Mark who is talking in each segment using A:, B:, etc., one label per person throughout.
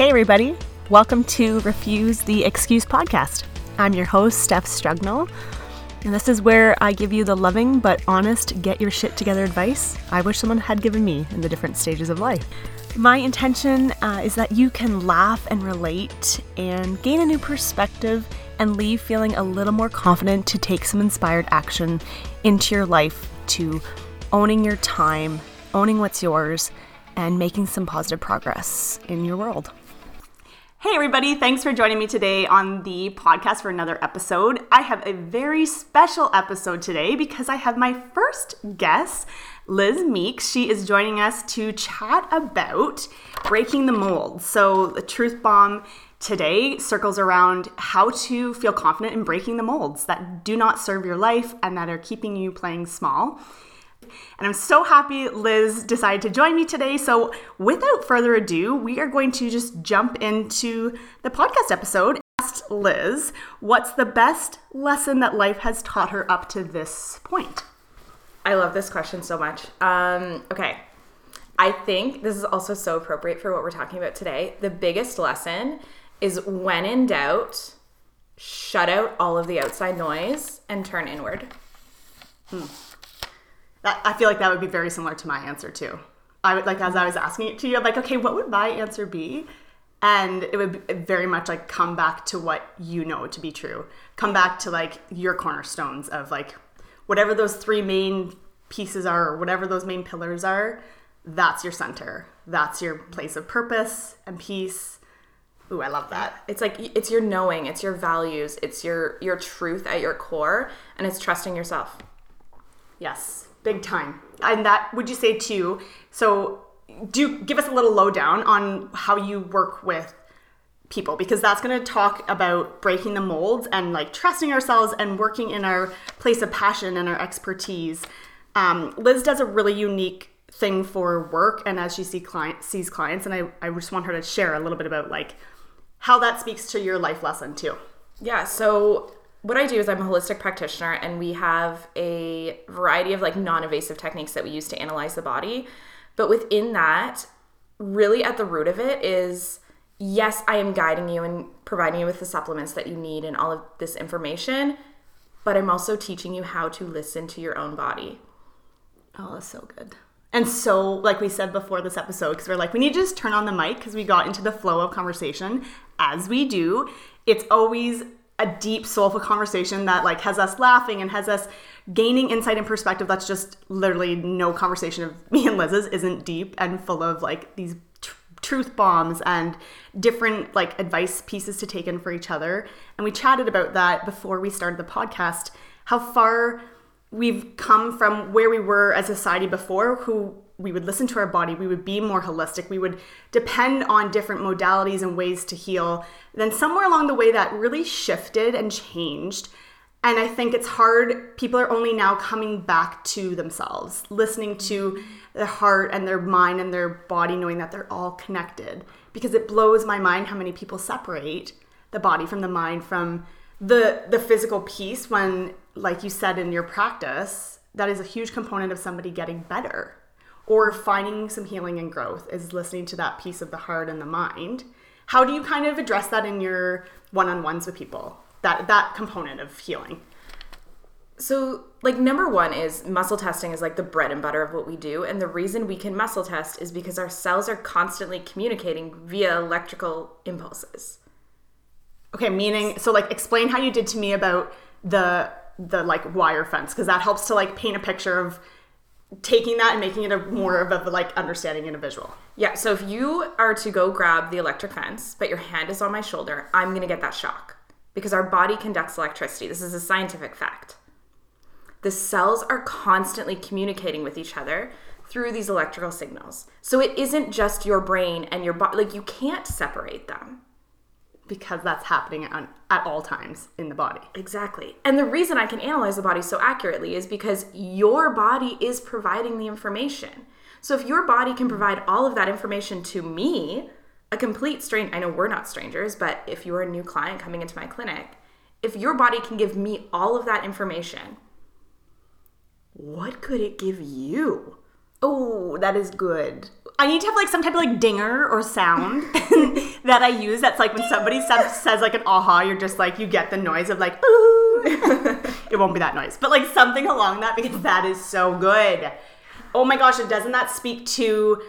A: Hey, everybody. Welcome to Refuse the Excuse podcast. I'm your host, Steph Strugnell, and this is where I give you the loving but honest get your shit together advice I wish someone had given me in the different stages of life. My intention uh, is that you can laugh and relate and gain a new perspective and leave feeling a little more confident to take some inspired action into your life to owning your time, owning what's yours, and making some positive progress in your world. Hey, everybody, thanks for joining me today on the podcast for another episode. I have a very special episode today because I have my first guest, Liz Meeks. She is joining us to chat about breaking the mold. So, the truth bomb today circles around how to feel confident in breaking the molds that do not serve your life and that are keeping you playing small. And I'm so happy Liz decided to join me today. So, without further ado, we are going to just jump into the podcast episode. Asked Liz, what's the best lesson that life has taught her up to this point?
B: I love this question so much. Um, okay. I think this is also so appropriate for what we're talking about today. The biggest lesson is when in doubt, shut out all of the outside noise and turn inward.
A: Hmm. That, I feel like that would be very similar to my answer too. I would like as I was asking it to you, I'm like, okay, what would my answer be? And it would very much like come back to what you know to be true. Come back to like your cornerstones of like whatever those three main pieces are, or whatever those main pillars are. That's your center. That's your place of purpose and peace. Ooh, I love that.
B: It's like it's your knowing, it's your values, it's your your truth at your core, and it's trusting yourself.
A: Yes big time. And that would you say too? So, do give us a little lowdown on how you work with people because that's going to talk about breaking the molds and like trusting ourselves and working in our place of passion and our expertise. Um, Liz does a really unique thing for work and as she see client, sees clients and I, I just want her to share a little bit about like how that speaks to your life lesson too.
B: Yeah, so what I do is I'm a holistic practitioner and we have a variety of like non-invasive techniques that we use to analyze the body. But within that, really at the root of it is yes, I am guiding you and providing you with the supplements that you need and all of this information, but I'm also teaching you how to listen to your own body.
A: Oh, that's so good. And so, like we said before this episode, because we're like, we need to just turn on the mic because we got into the flow of conversation as we do. It's always a deep soulful conversation that like has us laughing and has us gaining insight and perspective that's just literally no conversation of me and Liz's isn't deep and full of like these tr- truth bombs and different like advice pieces to take in for each other. And we chatted about that before we started the podcast how far we've come from where we were as a society before who we would listen to our body, we would be more holistic, we would depend on different modalities and ways to heal. Then somewhere along the way that really shifted and changed. And I think it's hard, people are only now coming back to themselves, listening to their heart and their mind and their body, knowing that they're all connected. Because it blows my mind how many people separate the body from the mind from the the physical piece when like you said in your practice that is a huge component of somebody getting better or finding some healing and growth is listening to that piece of the heart and the mind. How do you kind of address that in your one-on-ones with people? That that component of healing.
B: So, like number 1 is muscle testing is like the bread and butter of what we do and the reason we can muscle test is because our cells are constantly communicating via electrical impulses.
A: Okay, meaning so like explain how you did to me about the the like wire fence because that helps to like paint a picture of taking that and making it a more of a like understanding in a visual.
B: Yeah, so if you are to go grab the electric fence, but your hand is on my shoulder, I'm to get that shock because our body conducts electricity. This is a scientific fact. The cells are constantly communicating with each other through these electrical signals. So it isn't just your brain and your body, like you can't separate them
A: because that's happening at, at all times in the body.
B: Exactly. And the reason I can analyze the body so accurately is because your body is providing the information. So if your body can provide all of that information to me, a complete stranger, I know we're not strangers, but if you're a new client coming into my clinic, if your body can give me all of that information, what could it give you?
A: Oh, that is good. I need to have like some type of like dinger or sound that I use. That's like when somebody says, says like an aha, you're just like you get the noise of like ooh. it won't be that noise, but like something along that because that is so good. Oh my gosh, and doesn't that speak to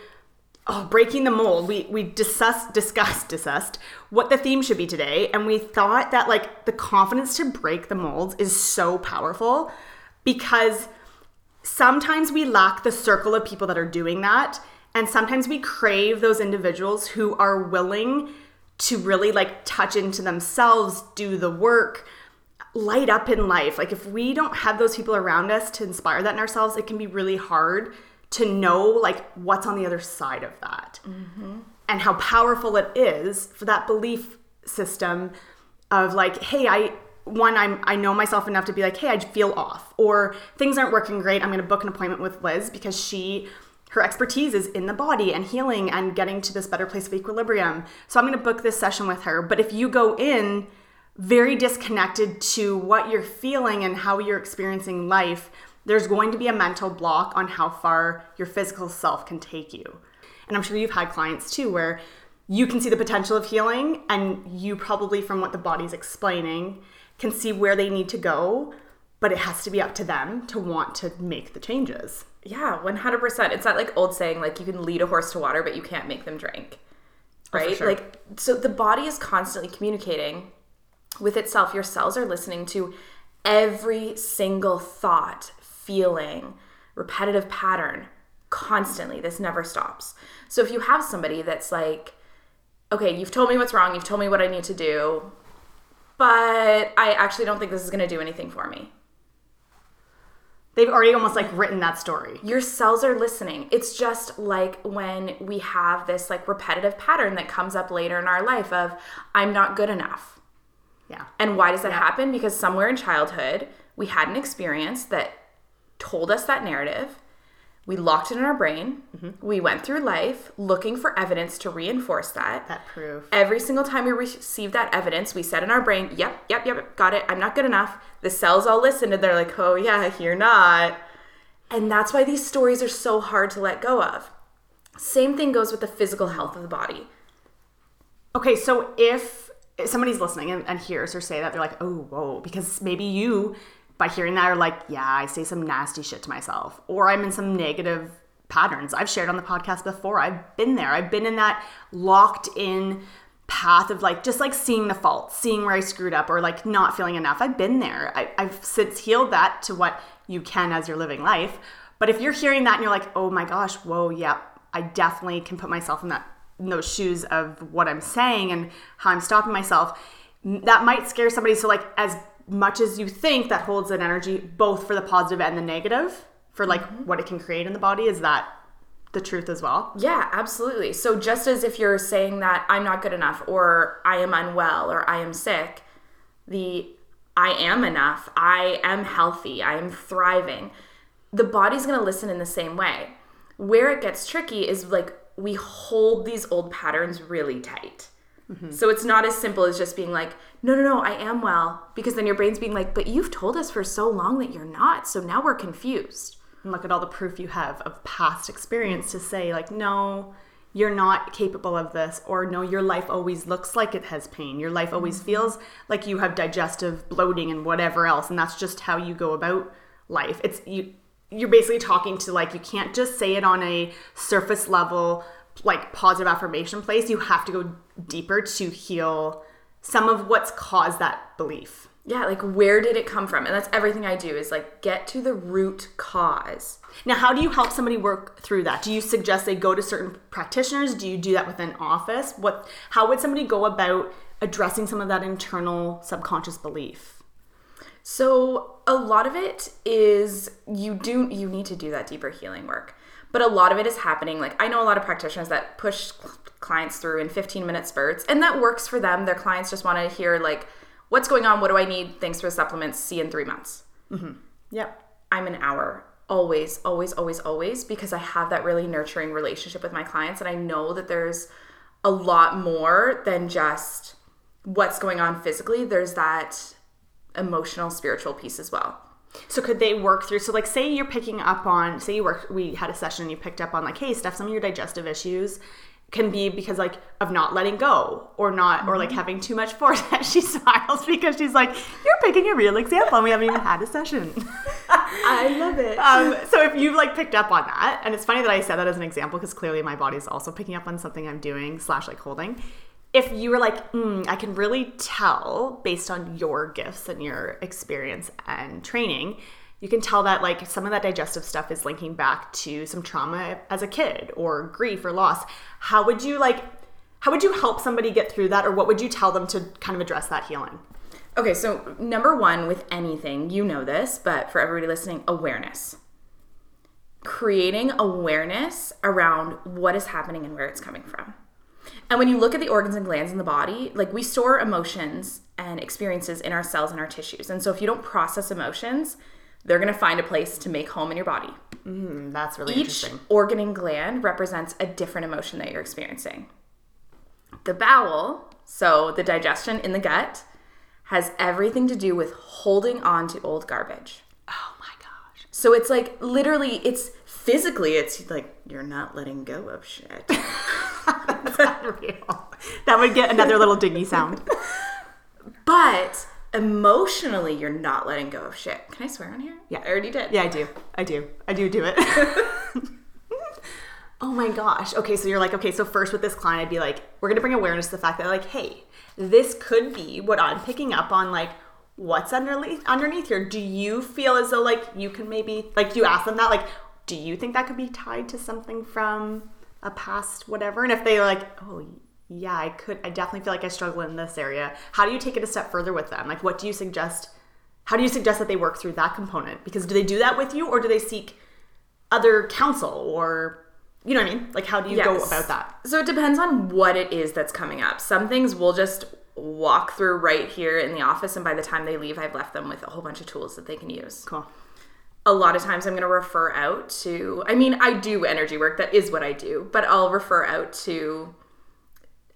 A: oh, breaking the mold? We we discussed discussed discussed what the theme should be today, and we thought that like the confidence to break the molds is so powerful because sometimes we lack the circle of people that are doing that and sometimes we crave those individuals who are willing to really like touch into themselves do the work light up in life. Like if we don't have those people around us to inspire that in ourselves it can be really hard to know like what's on the other side of that mm-hmm. and how powerful it is for that belief system of like hey i one i'm i know myself enough to be like hey i feel off. Or things aren't working great i'm going to book an appointment with liz because she her expertise is in the body and healing and getting to this better place of equilibrium. So i'm going to book this session with her. But if you go in very disconnected to what you're feeling and how you're experiencing life there's going to be a mental block on how far your physical self can take you. And i'm sure you've had clients too where you can see the potential of healing and you probably from what the body's explaining can see where they need to go but it has to be up to them to want to make the changes
B: Yeah, 100%. It's that like old saying, like you can lead a horse to water, but you can't make them drink. Oh, right?
A: sure.
B: Like, so the body is constantly communicating with itself. Your cells are listening to every single thought, feeling, repetitive pattern constantly. This never stops. So if you have somebody that's like, okay, you've told me what's wrong, you've told me what I need to do, but I actually don't think this is going to do anything for me.
A: they've already almost like written that story
B: your cells are listening. It's just like when we have this like repetitive pattern that comes up later in our life of I'm not good enough.
A: yeah
B: And why does that happen? Because somewhere in childhood, we had an experience that told us that narrative. We locked it in our brain. Mm-hmm. We went through life looking for evidence to reinforce that.
A: that proof
B: Every single time we received that evidence, we said in our brain, yep, yep, yep, got it. I'm not good enough. The cells all listened and they're like, oh, yeah, you're not. And that's why these stories are so hard to let go of. Same thing goes with the physical health of the body.
A: Okay, so if somebody's listening and, and hears her say that, they're like, oh, whoa, because maybe you, by hearing that, are like, yeah, I say some nasty shit to myself, or I'm in some negative patterns. I've shared on the podcast before. I've been there. I've been in that locked in path of like just like seeing the fault, seeing where I screwed up, or like not feeling enough. I've been there. I, I've since healed that to what you can as you're living life. But if you're hearing that and you're like, oh my gosh, whoa, yeah, I definitely can put myself in that in those shoes of what I'm saying and how I'm stopping myself. That might scare somebody. So like as much as you think that holds an energy both for the positive and the negative for like mm-hmm. what it can create in the body, is that the truth as well?
B: Yeah, absolutely. So just as if you're saying that I'm not good enough or I am unwell or I am sick, the I am enough, I am healthy, I am thriving, the body's going to listen in the same way. Where it gets tricky is like we hold these old patterns really tight. Mm-hmm. So it's not as simple as just being like, no, no, no, I am well. Because then your brain's being like, but you've told us for so long that you're not. So now we're confused.
A: And look at all the proof you have of past experience to say, like, no, you're not capable of this, or no, your life always looks like it has pain. Your life always mm-hmm. feels like you have digestive bloating and whatever else, and that's just how you go about life. It's you you're basically talking to like you can't just say it on a surface level like positive affirmation place. You have to go deeper to heal some of what's caused that belief.
B: Yeah, like where did it come from? And that's everything I do is like get to the root cause.
A: Now, how do you help somebody work through that? Do you suggest they go to certain practitioners? Do you do that within an office? What how would somebody go about addressing some of that internal subconscious belief?
B: So, a lot of it is you do you need to do that deeper healing work. But a lot of it is happening like I know a lot of practitioners that push clients through in 15 minute spurts and that works for them. Their clients just want to hear like what's going on? What do I need? Thanks for the supplements. See you in 3 months. Mm-hmm.
A: Yep.
B: I'm an hour always, always, always, always because I have that really nurturing relationship with my clients and I know that there's a lot more than just what's going on physically. There's that emotional, spiritual piece as well.
A: So could they work through? So like, say you're picking up on, say you work, we had a session, and you picked up on like, hey, Steph, some of your digestive issues can be because like of not letting go or not or like having too much force. she smiles because she's like, you're picking a real example, and we haven't even had a session.
B: I love it.
A: Um, so if you've like picked up on that, and it's funny that I said that as an example because clearly my body's also picking up on something I'm doing slash like holding. If you were like, mm, I can really tell based on your gifts and your experience and training, you can tell that like some of that digestive stuff is linking back to some trauma as a kid or grief or loss. How would you like? How would you help somebody get through that, or what would you tell them to kind of address that healing?
B: Okay, so number one with anything, you know this, but for everybody listening, awareness. Creating awareness around what is happening and where it's coming from. And when you look at the organs and glands in the body, like we store emotions and experiences in our cells and our tissues. And so if you don't process emotions, they're going to find a place to make home in your body.
A: Mm, that's really
B: Each
A: interesting.
B: organ and gland represents a different emotion that you're experiencing. The bowel, so the digestion in the gut, has everything to do with holding on to old garbage.
A: Oh my gosh.
B: So it's like literally, it's physically, it's like you're not letting go of shit.
A: That would get another little dingy sound.
B: but emotionally, you're not letting go of shit. Can I swear on here?
A: Yeah.
B: I already did.
A: Yeah, I do. I do. I do do it. oh my gosh. Okay, so you're like, okay, so first with this client, I'd be like, we're gonna bring awareness to the fact that like, hey, this could be what I'm picking up on, like what's underneath underneath here. Do you feel as though like you can maybe like you ask them that? Like, do you think that could be tied to something from a past whatever? And if they like, oh yeah, I could I definitely feel like I struggle in this area. How do you take it a step further with them? Like what do you suggest how do you suggest that they work through that component? Because do they do that with you or do they seek other counsel or you know what I mean? Like how do you go about that?
B: So it depends on what it is that's coming up. Some things we'll just walk through right here in the office, and by the time they leave, I've left them with a whole bunch of tools that they can use.
A: Cool.
B: A lot of times I'm going to refer out to, I mean, I do energy work, that is what I do, but I'll refer out to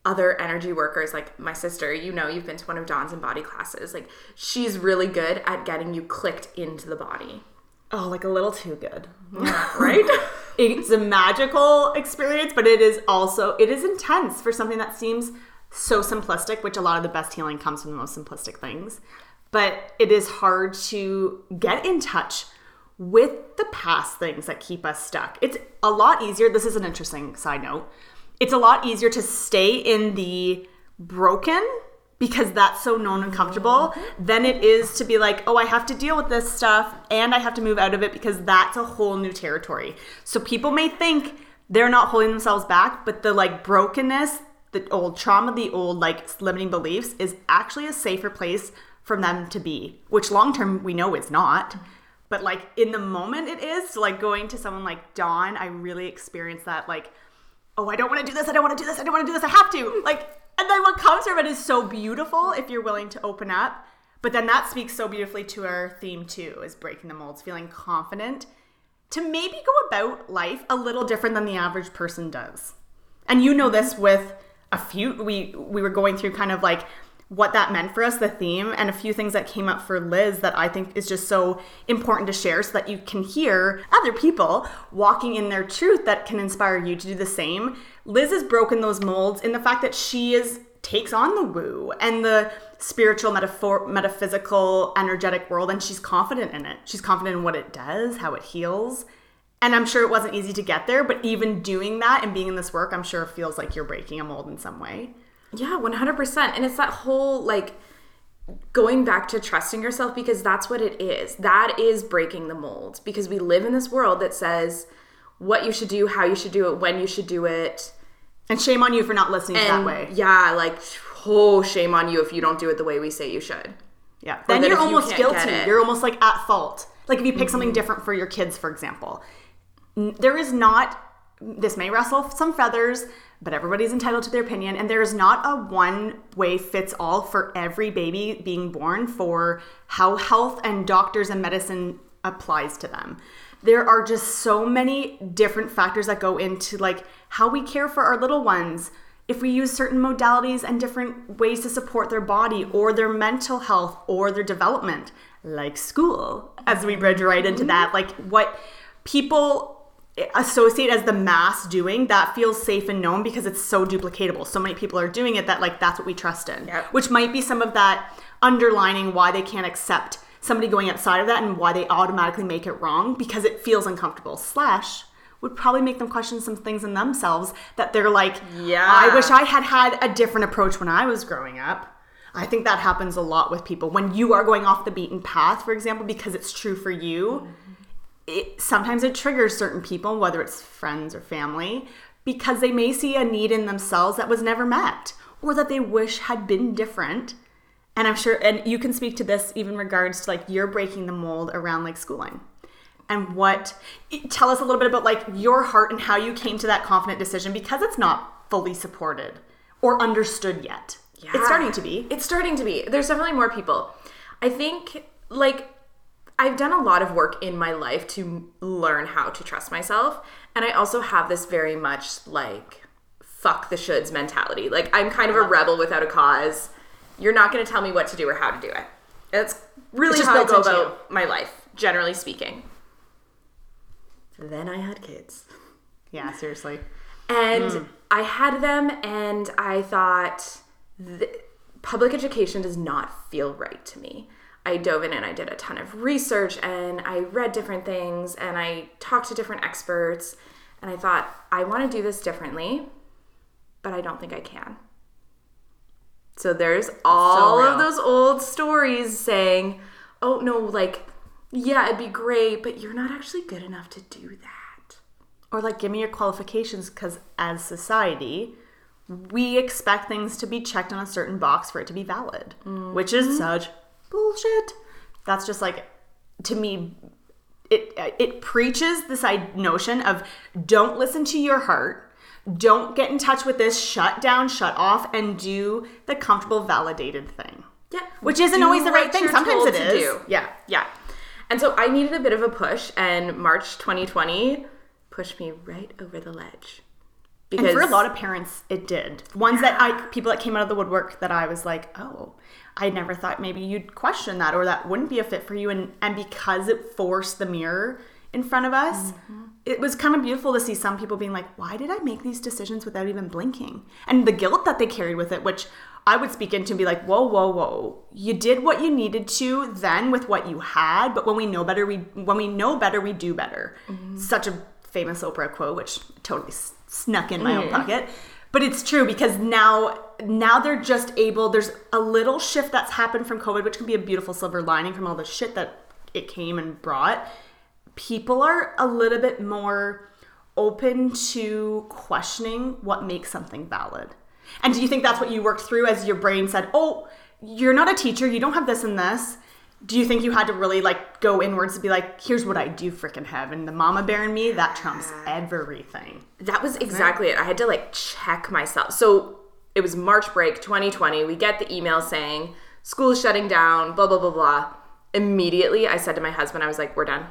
B: other energy workers like my sister you know you've been to one of dawn's body classes like she's really good at getting you clicked into the body
A: Oh, like a little too good.
B: right
A: It's a magical experience, but it is also it is intense for something that seems so simplistic, which a lot of the best healing comes from the most simplistic things. But it is hard to get in touch with the past things that keep us stuck. It's a lot easier. This is an interesting side note. It's a lot easier to stay in the broken because that's so known and comfortable mm-hmm. than it is to be like, oh, I have to deal with this stuff and I have to move out of it because that's a whole new territory. So people may think they're not holding themselves back, but the like brokenness, the old trauma, the old like limiting beliefs is actually a safer place for them to be, which long term we know is not. But like in the moment it is. So like going to someone like Dawn, I really experienced that like, oh, I don't want to do this, I don't want to do this, I don't want to do this, I have to. Like and then what comes from it is so beautiful if you're willing to open up. But then that speaks so beautifully to our theme too, is breaking the molds, feeling confident to maybe go about life a little different than the average person does. And you know this with a few we we were going through kind of like what that meant for us, the theme, and a few things that came up for Liz that I think is just so important to share so that you can hear other people walking in their truth that can inspire you to do the same. Liz has broken those molds in the fact that she is takes on the woo and the spiritual metaphor metaphysical energetic world and she's confident in it. She's confident in what it does, how it heals. And I'm sure it wasn't easy to get there, but even doing that and being in this work, I'm sure feels like you're breaking a mold in some way.
B: Yeah, 100%. And it's that whole like going back to trusting yourself because that's what it is. That is breaking the mold because we live in this world that says what you should do, how you should do it, when you should do it.
A: And shame on you for not listening
B: And
A: that way.
B: yeah, like oh, shame on you if you don't do it the way we say you should.
A: Yeah. Then you're
B: if you
A: almost guilty.
B: Mm-hmm.
A: You're almost like at fault. Like if you pick something different for your kids, for example. There is not, this may rustle some feathers, but everybody's entitled to their opinion. And there is not a one way fits all for every baby being born for how health and doctors and medicine applies to them. There are just so many different factors that go into like how we care for our little ones, if we use certain modalities and different ways to support their body or their mental health or their development. like school as we bridge right into that like what people associate as the mass doing that feels safe and known because it's so duplicatable so many people are doing it that like that's what we trust in
B: Yep.
A: which might be some of that underlining why they can't accept somebody going outside of that and why they automatically make it wrong because it feels uncomfortable slash would probably make them question some things in themselves that they're like
B: Yeah.
A: i wish i had had a different approach when i was growing up I think that happens a lot with people when you are going off the beaten path, for example, because it's true for you. It sometimes it triggers certain people, whether it's friends or family, because they may see a need in themselves that was never met or that they wish had been different. And I'm sure, and you can speak to this even regards to like you're breaking the mold around like schooling. And what, tell us a little bit about like your heart and how you came to that confident decision because it's not fully supported or understood yet. It's starting to be.
B: It's starting to be. There's definitely more people. I think, like, I've done a lot of work in my life to learn how to trust myself. And I also have this very much, like, fuck the shoulds mentality. Like, I'm kind of a rebel without a cause. You're not going to tell me what to do or how to do it. That's really how I go about my life, generally speaking. Then I had kids.
A: Yeah, seriously.
B: And hmm. I had them, and I thought, th- public education does not feel right to me. I dove in and I did a ton of research and I read different things and I talked to different experts. And I thought, I want to do this differently, but I don't think I can. So there's all
A: real.
B: of those old stories saying, oh no, like, yeah, it'd be great, but you're not actually good enough to do that.
A: Or like, give me your qualifications because as society, we expect things to be checked on a certain box for it to be valid, which is mm-hmm. such bullshit. That's just like, to me, it it preaches this notion of don't listen to your heart, don't get in touch with this, shut down, shut off, and do the comfortable, validated thing.
B: Yeah.
A: Which isn't
B: Do
A: always the right thing. Sometimes it is.
B: do.
A: Yeah.
B: Yeah. And so I needed a bit of a push, and March 2020 pushed me right over the ledge.
A: And for a lot of parents, it did. Ones that I, people that came out of the woodwork that I was like, oh, I never thought maybe you'd question that or that wouldn't be a fit for you. And, and because it forced the mirror in front of us, mm-hmm. it was kind of beautiful to see some people being like, why did I make these decisions without even blinking? And the guilt that they carried with it, which I would speak into and be like, whoa, whoa, whoa. You did what you needed to then with what you had, but when we know better, we when we know better, we do better. Mm-hmm. Such a famous Oprah quote, which totally snuck in my own mm-hmm. pocket. But it's true because now now they're just able there's a little shift that's happened from COVID, which can be a beautiful silver lining from all the shit that it came and brought. People are a little bit more open to questioning what makes something valid. And do you think that's what you worked through as your brain said, "Oh, you're not a teacher, you don't have this and this." Do you think you had to really like go inwards to be like, "Here's what I do freaking have," and the mama bear in me that trumps everything.
B: That was exactly it. I had to like check myself. So it was March break 2020. We get the email saying school's shutting down, blah, blah, blah, blah. Immediately, I said to my husband, I was like, we're done.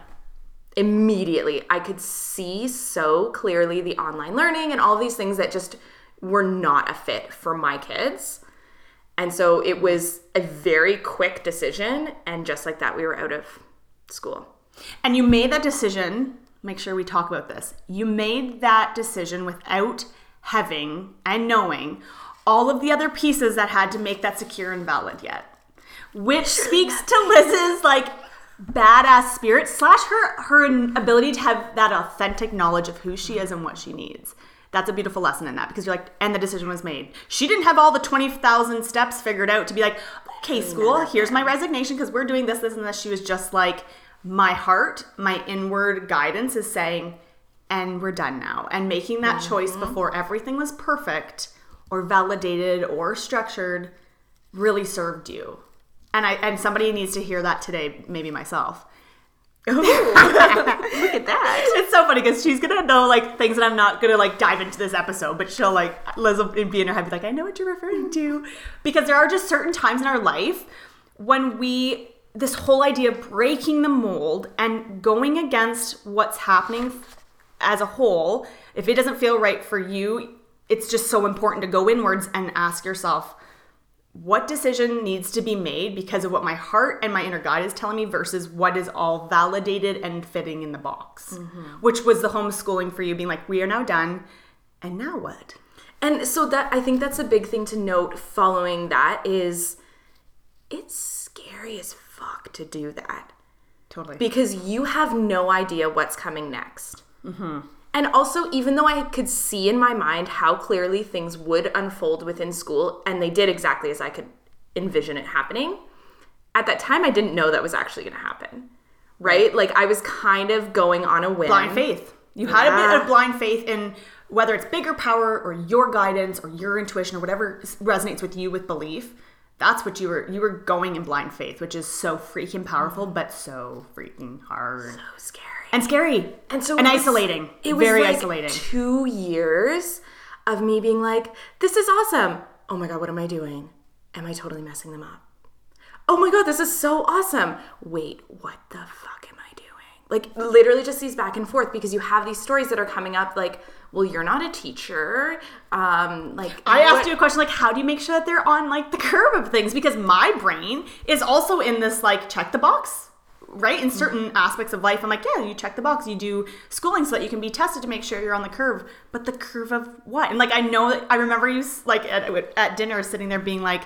B: Immediately, I could see so clearly the online learning and all these things that just were not a fit for my kids. And so it was a very quick decision. And just like that, we were out of school.
A: And you made that decision, make sure we talk about this. You made that decision without having and knowing all of the other pieces that had to make that secure and valid yet. Which speaks to Liz's like badass spirit slash her her ability to have that authentic knowledge of who she is and what she needs. That's a beautiful lesson in that because you're like, and the decision was made. She didn't have all the 20,000 steps figured out to be like, okay, school, here's my resignation because we're doing this, this, and this. She was just like, my heart, my inward guidance is saying, and we're done now. And making that choice before everything was perfect or validated or structured really served you. And I and somebody needs to hear that today, maybe myself.
B: Look at that.
A: It's so funny because she's gonna know like things that I'm not gonna like dive into this episode, but she'll like Liz will be in her head be like, I know what you're referring to, because there are just certain times in our life when we this whole idea of breaking the mold and going against what's happening as a whole. If it doesn't feel right for you, it's just so important to go inwards and ask yourself, what decision needs to be made because of what my heart and my inner God is telling me versus what is all validated and fitting in the box, mm-hmm. which was the homeschooling for you being like, we are now done. And now what?
B: And so that I think that's a big thing to note following that is it's scary as fuck to do that
A: Totally.
B: because you have no idea what's coming next. Mm-hmm. And also, even though I could see in my mind how clearly things would unfold within school, and they did exactly as I could envision it happening, at that time I didn't know that was actually going to happen. Right? Like I was kind of going on a whim.
A: blind faith. You had a bit of blind faith in whether it's bigger power or your guidance or your intuition or whatever resonates with you with belief. That's what you were you were going in blind faith, which is so freaking powerful, but so freaking hard
B: So scary.
A: And scary
B: And so
A: and
B: it was-
A: isolating.
B: It was
A: very
B: like
A: isolating.
B: Two years of me being like, "This is awesome." Oh my god, what am I doing? Am I totally messing them up? Oh my god, this is so awesome. Wait, what the fuck am I doing? Like literally just these back and forth because you have these stories that are coming up like, well, you're not a teacher. Um, like
A: I asked
B: what-
A: you a question like, how do you make sure that they're on like the curve of things? Because my brain is also in this like check the box, right? In certain aspects of life, I'm like, yeah, you check the box, you do schooling so that you can be tested to make sure you're on the curve. But the curve of what? And like, I know that I remember you like at, at dinner sitting there being like,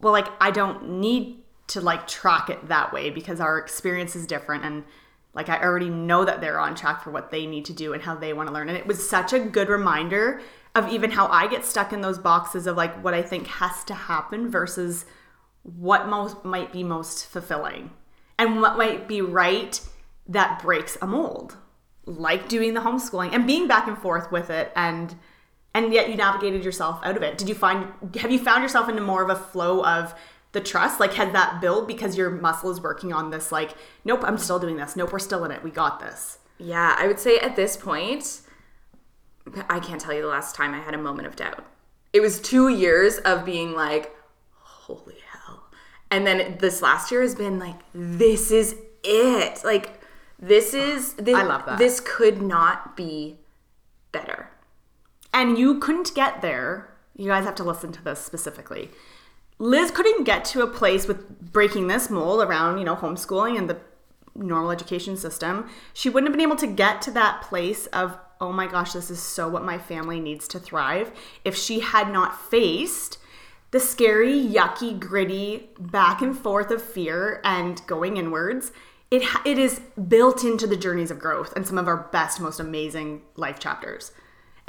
A: well, like I don't need to like track it that way because our experience is different and like I already know that they're on track for what they need to do and how they want to learn. And it was such a good reminder of even how I get stuck in those boxes of like what I think has to happen versus what most might be most fulfilling and what might be right that breaks a mold like doing the homeschooling and being back and forth with it and and yet you navigated yourself out of it did you find have you found yourself into more of a flow of the trust like has that built because your muscle is working on this like nope i'm still doing this nope we're still in it we got this
B: Yeah, I would say at this point, I can't tell you the last time I had a moment of doubt. It was two years of being like. And then this last year has been like, this is it. Like, this is, this,
A: I love that.
B: This could not be better.
A: and you couldn't get there you guys have to listen to this specifically liz couldn't get to a place with breaking this mold around you know homeschooling and the normal education system she wouldn't have been able to get to that place of oh my gosh this is so what my family needs to thrive if she had not faced the scary yucky gritty back and forth of fear and going inwards it, it is built into the journeys of growth and some of our best most amazing life chapters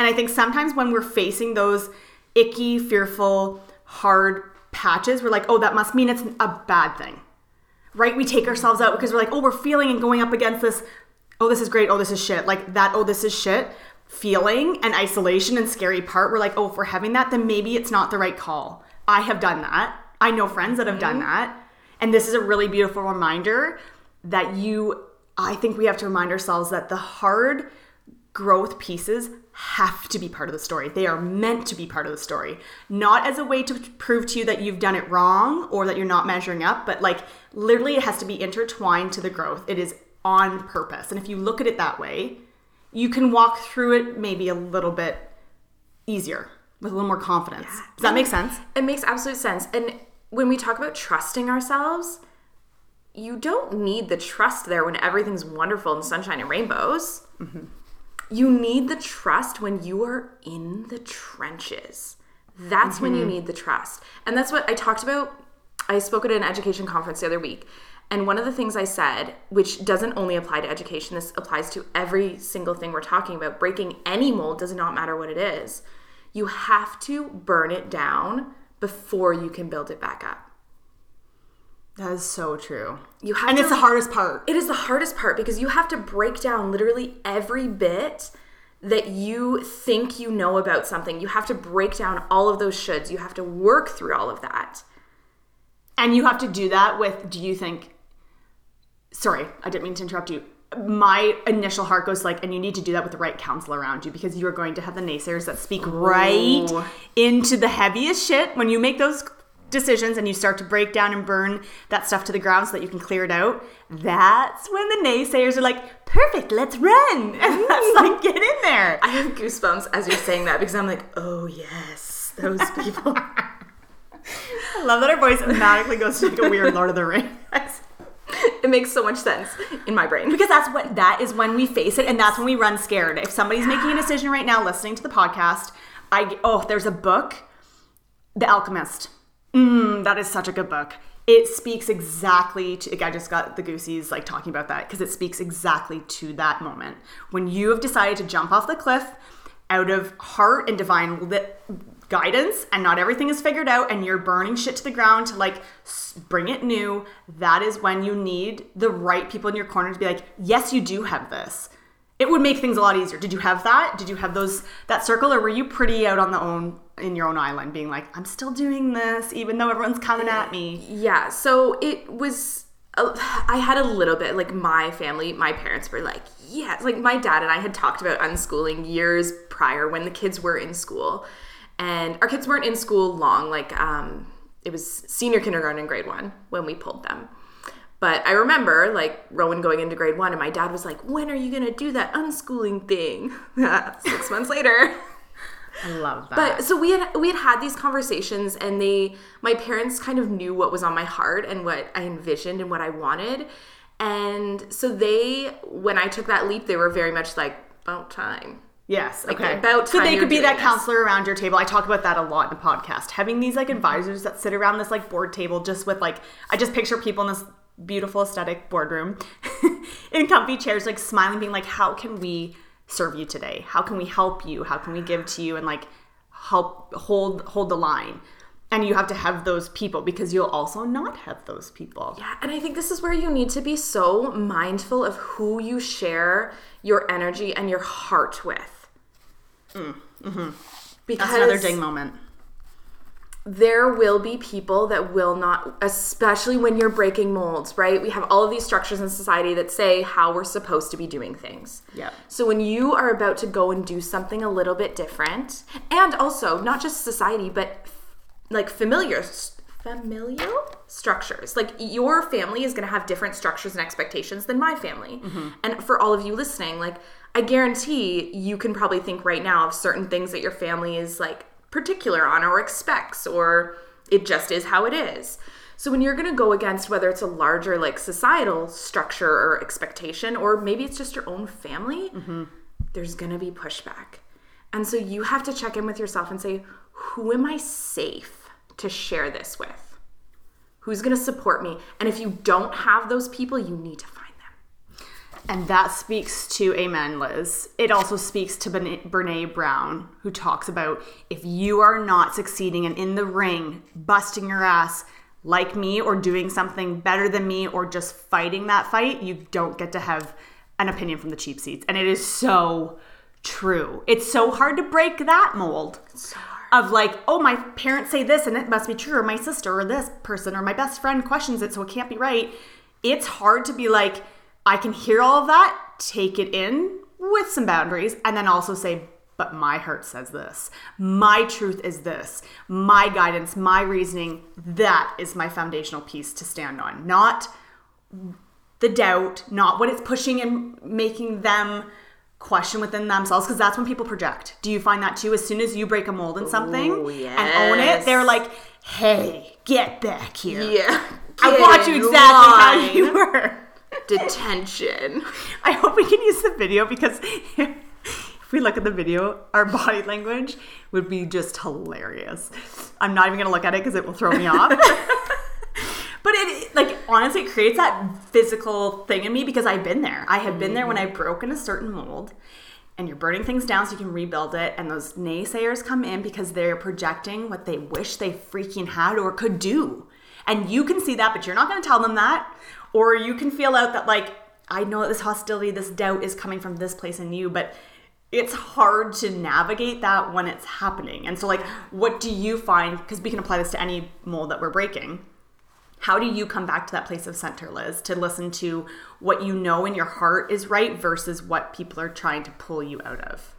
A: and I think sometimes when we're facing those icky, fearful, hard patches, we're like, oh, that must mean it's a bad thing. Right? We take ourselves out because we're like, oh, we're feeling and going up against this, oh, this is great, oh, this is shit. Like that, oh, this is shit. Feeling and isolation and scary part, we're like, oh, if we're having that, then maybe it's not the right call. I have done that. I know friends that have done mm-hmm. that. And this is a really beautiful reminder that you, I think we have to remind ourselves that the hard growth pieces have to be part of the story. They are meant to be part of the story. Not as a way to prove to you that you've done it wrong or that you're not measuring up, but like literally it has to be intertwined to the growth. It is on purpose. And if you look at it that way, you can walk through it maybe a little bit easier with a little more confidence. Does that make sense?
B: It makes absolute sense. And when we talk about trusting ourselves, you don't need the trust there when everything's wonderful and sunshine and rainbows. Mm-hmm. You need the trust when you are in the trenches. That's when you mm-hmm. need the trust. And that's what I talked about. I spoke at an education conference the other week. And one of the things I said, which doesn't only apply to education, this applies to every single thing we're talking about. Breaking any mold does not matter what it is. You have to burn it down before you can build it back up.
A: That is so true.
B: You have
A: And
B: to
A: it's the hardest part.
B: it is the hardest part because you have to break down literally every bit that you think you know about something. You have to break down all of those shoulds. You have to work through all of that.
A: And you have to do that with, do you think, sorry, I didn't mean to interrupt you. My initial heart goes like, and you need to do that with the right counsel around you because you are going to have the naysayers that speak right
B: Ooh.
A: into the heaviest shit when you make those decisions and you start to break down and burn that stuff to the ground so that you can clear it out. That's when the naysayers are like, perfect, let's run. And that's like, get in there.
B: I have goosebumps as you're saying that because I'm like, oh yes, those people.
A: I love that our voice automatically goes to like a weird Lord of the Rings.
B: It makes so much sense in my brain.
A: Because that's what that is when we face it, and that's when we run scared. If somebody's making a decision right now, listening to the podcast, I oh, there's a book, The Alchemist. Mm, that is such a good book. It speaks exactly to. Like, I just got the goosies like talking about that because it speaks exactly to that moment when you have decided to jump off the cliff out of heart and divine guidance and not everything is figured out and you're burning shit to the ground to like bring it new that is when you need the right people in your corner to be like yes you do have this. It would make things a lot easier. Did you have that? Did you have those that circle or were you pretty out on the own in your own island being like i'm still doing this even though everyone's coming at me.
B: Yeah, so it was. I had a little bit like my family, my parents were like, yeah, like my dad and I had talked about unschooling years prior when the kids were in school, and our kids weren't in school long. Like, um, it was senior kindergarten and grade one when we pulled them. But I remember like Rowan going into grade one, and my dad was like, "When are you gonna do that unschooling thing?" Six months later.
A: i love that
B: But so we had we had had these conversations, and they my parents kind of knew what was on my heart and what I envisioned and what I wanted, and so they when I took that leap, they were very much like about time.
A: Yes.
B: Like,
A: okay.
B: about
A: so they could be that
B: this.
A: counselor around your table. I talk about that a lot in the podcast. Having these like advisors that sit around this like board table, just with like I just picture people in this beautiful aesthetic boardroom in comfy chairs, like smiling, being like, "How can we serve you today? How can we help you? How can we give to you?" And like help hold hold the line. And you have to have those people because you'll also not have those people.
B: Yeah, and I think this is where you need to be so mindful of who you share your energy and your heart with. Because
A: That's another ding moment.
B: there will be people that will not, especially when you're breaking molds, right? We have all of these structures in society that say how we're supposed to be doing things.
A: Yep.
B: So when you are about to go and do something a little bit different, and also not just society, but f- like familiar familial structures. Like your family is going to have different structures and expectations than my family. Mm-hmm. And for all of you listening, like I guarantee you can probably think right now of certain things that your family is like particular on or expects or it just is how it is. So when you're going to go against whether it's a larger like societal structure or expectation or maybe it's just your own family, mm-hmm. there's going to be pushback. And so you have to check in with yourself and say, who am I safe to share this with? Who's going to support me? And if you don't have those people, you need to find them.
A: And that speaks to Amen, Liz. It also speaks to Brene Brown, who talks about if you are not succeeding and in the ring, busting your ass like me, or doing something better than me, or just fighting that fight, you don't get to have an opinion from the cheap seats. And it is so true. It's so hard to break that mold of like, oh, my parents say this and it must be true, or my sister, or this person, or my best friend questions it, so it can't be right. It's hard to be like, I can hear all of that, take it in with some boundaries, and then also say, but my heart says this. My truth is this. My guidance, my reasoning, that is my foundational piece to stand on. Not the doubt, not what it's pushing and making them question within themselves because that's when people project. Do you find that too? As soon as you break a mold in something
B: Ooh,
A: and own it, they're like, "Hey, get back here!
B: Yeah.
A: I want you exactly how you were."
B: Detention.
A: I hope we can use the video because if we look at the video, our body language would be just hilarious. I'm not even gonna look at it because it will throw me off. but it like honestly it creates that physical thing in me because I've been there. I have been there when I've mm-hmm. broken a certain mold and you're burning things down so you can rebuild it and those naysayers come in because they're projecting what they wish they freaking had or could do. And you can see that, but you're not going to tell them that. Or you can feel out that, like, I know that this hostility, this doubt is coming from this place in you, but it's hard to navigate that when it's happening. And so, like, what do you find? Because we can apply this to any mold that we're breaking. How do you come back to that place of center, Liz, to listen to what you know in your heart is right versus what people are trying to pull you out of?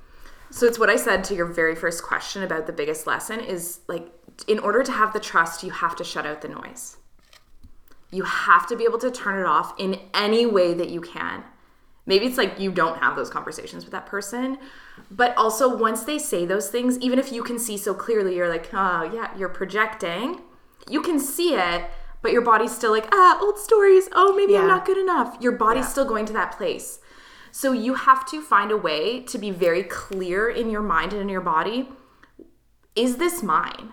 B: So it's what I said to your very first question about the biggest lesson is like in order to have the trust, you have to shut out the noise. You have to be able to turn it off in any way that you can. Maybe it's like you don't have those conversations with that person, but also once they say those things, even if you can see so clearly, you're like, oh, yeah, you're projecting. you can see it, but your body's still like, ah, old stories. Oh, maybe I'm not good enough. Your body's
A: Yeah.
B: still going to that place. So you have to find a way to be very clear in your mind and in your body. Is this mine?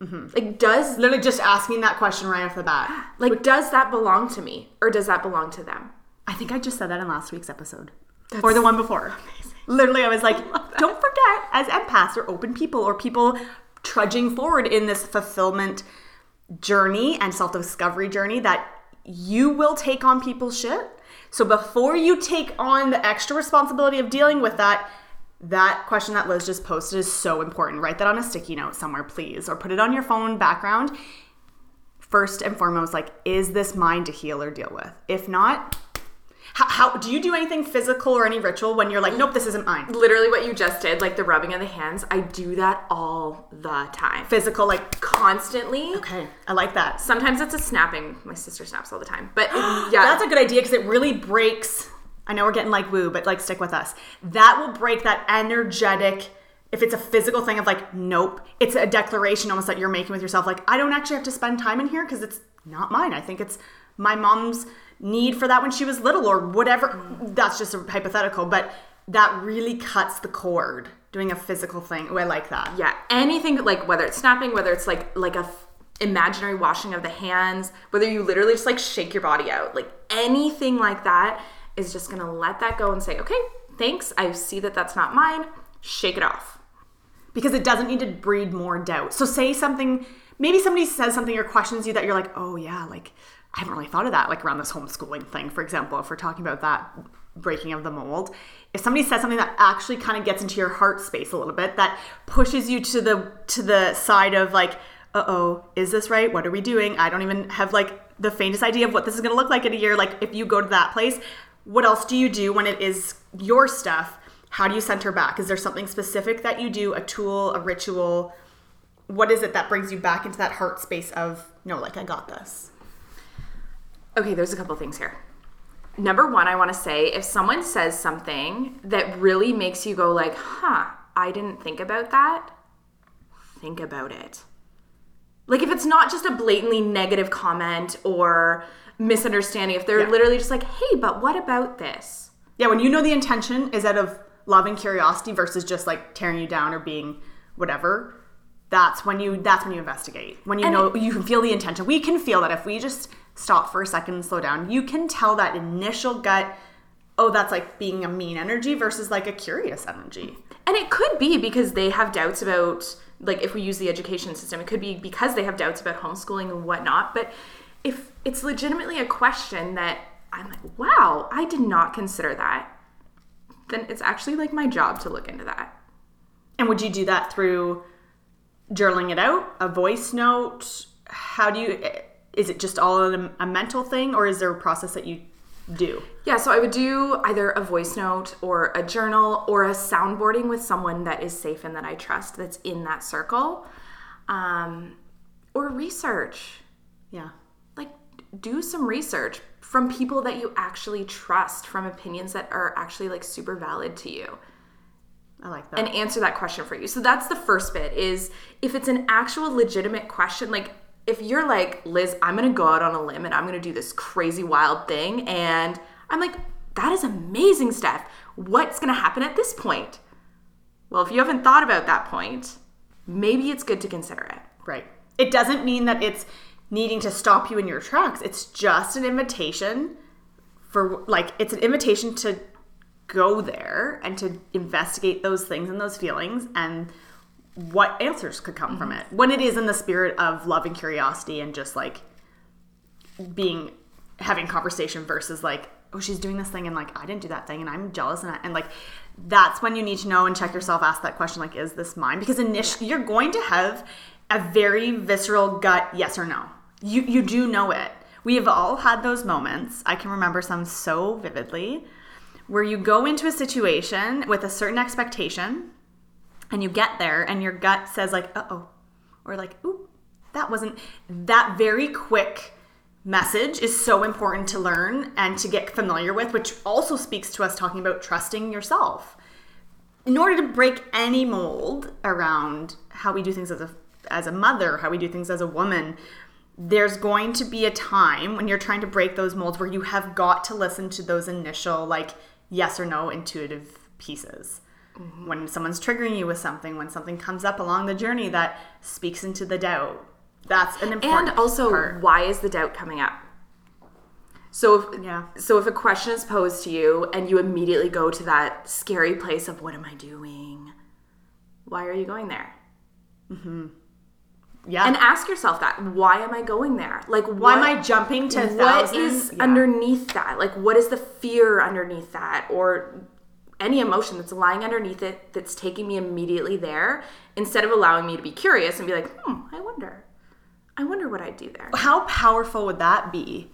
B: Like, does
A: Literally just asking that question right off the bat.
B: like does that belong to me or does that belong to them?
A: I think I just said that in last week's episode. or the one before. Literally, I was like, don't forget, as empaths or open people or people trudging forward in this fulfillment journey and self discovery journey, that you will take on people's shit. So before you take on the extra responsibility of dealing with that, that question that Liz just posted is so important. Write that on a sticky note somewhere, please, or put it on your phone background. First and foremost, like, is this mine to heal or deal with? If not, how, how do you do anything physical or any ritual when you're like, nope, this isn't mine?
B: Literally what you just did, like the rubbing of the hands, I do that all the time.
A: Physical, like,
B: Constantly.
A: okay, I like that.
B: Sometimes it's a snapping. My sister snaps all the time. But yeah,
A: That's a good idea because it really breaks. I know we're getting like woo, but like stick with us. That will break that energetic. If it's a physical thing of like, nope, it's a declaration almost that you're making with yourself. Like, I don't actually have to spend time in here because it's not mine. I think it's my mom's need for that when she was little or whatever. That's just a hypothetical, but that really cuts the cord doing a physical thing. Oh, I like that.
B: yeah, anything like whether it's snapping, whether it's like like a f- imaginary washing of the hands, whether you literally just like shake your body out, like anything like that is just gonna let that go and say, okay, thanks. I see that that's not mine. Shake it off.
A: because it doesn't need to breed more doubt. So say something, maybe somebody says something or questions you that you're like, oh yeah, like I haven't really thought of that, like around this homeschooling thing, for example, if we're talking about that breaking of the mold. If somebody says something that actually kind of gets into your heart space a little bit, that pushes you to the to the side of like, uh oh, is this right? What are we doing? I don't even have like the faintest idea of what this is gonna look like in a year. Like if you go to that place, what else do you do when it is your stuff? How do you center back? Is there something specific that you do, a tool, a ritual? What is it that brings you back into that heart space of, no, like I got this?
B: Okay, there's a couple things here. Number one, I want to say if someone says something that really makes you go like, "Huh, I didn't think about that." Think about it. Like if it's not just a blatantly negative comment or misunderstanding, if they're
A: Yeah.
B: literally just like, "Hey, but what about this?"
A: Yeah, when you know the intention is out of love and curiosity versus just like tearing you down or being whatever, that's when you that's when you investigate. When you
B: And
A: know you can feel the intention. We can feel that if we just stop for a second and slow down, you can tell that initial gut, oh, that's like being a mean energy versus like a curious energy.
B: And it could be because they have doubts about, like, if we use the education system, it could be because they have doubts about homeschooling and whatnot. But if it's legitimately a question that I'm like, wow, I did not consider that, then it's actually like my job to look into that.
A: And would you do that through journaling it out, a voice note? How do you? Is it just all a, a mental thing, or is there a process that you do?
B: Yeah, so I would do either a voice note or a journal or a soundboarding with someone that is safe and that I trust that's in that circle. Um, or research.
A: Yeah.
B: like do some research from people that you actually trust from opinions that are actually like super valid to you
A: I like that.
B: and answer that question for you so that's the first bit is if it's an actual legitimate question like if you're like liz i'm gonna go out on a limb and i'm gonna do this crazy wild thing and i'm like that is amazing steph what's gonna happen at this point well if you haven't thought about that point maybe it's good to consider it
A: Right. It doesn't mean that it's needing to stop you in your tracks. It's just an invitation for, like, it's an invitation to go there and to investigate those things and those feelings and what answers could come from it. When it is in the spirit of love and curiosity and just like being having conversation versus like oh she's doing this thing and like i didn't do that thing and i'm jealous and, I, and like that's when you need to know and check yourself ask that question like is this mine? Because initially you're going to have a very visceral gut yes or no. You you do know it. We have all had those moments. I can remember some so vividly where you go into a situation with a certain expectation and you get there and your gut says like uh-oh or like ooh that wasn't that very quick message is so important to learn and to get familiar with which also speaks to us talking about trusting yourself. In order to break any mold around how we do things as a as a mother, how we do things as a woman, there's going to be a time when you're trying to break those molds where you have got to listen to those initial, like, yes or no intuitive pieces. Mm-hmm. When someone's triggering you with something, when something comes up along the journey that speaks into the doubt, that's an important
B: And also,
A: part.
B: why is the doubt coming up? So if
A: Yeah.
B: so if a question is posed to you and you immediately go to that scary place of what am I doing? Why are you going there?
A: Yeah.
B: And ask yourself that. Why am I going there? Like
A: why am I jumping to
B: what is
A: Yeah.
B: underneath that? Like what is the fear underneath that or any emotion that's lying underneath it that's taking me immediately there instead of allowing me to be curious and be like, "Hmm, I wonder. I wonder what I'd do there."
A: How powerful would that be?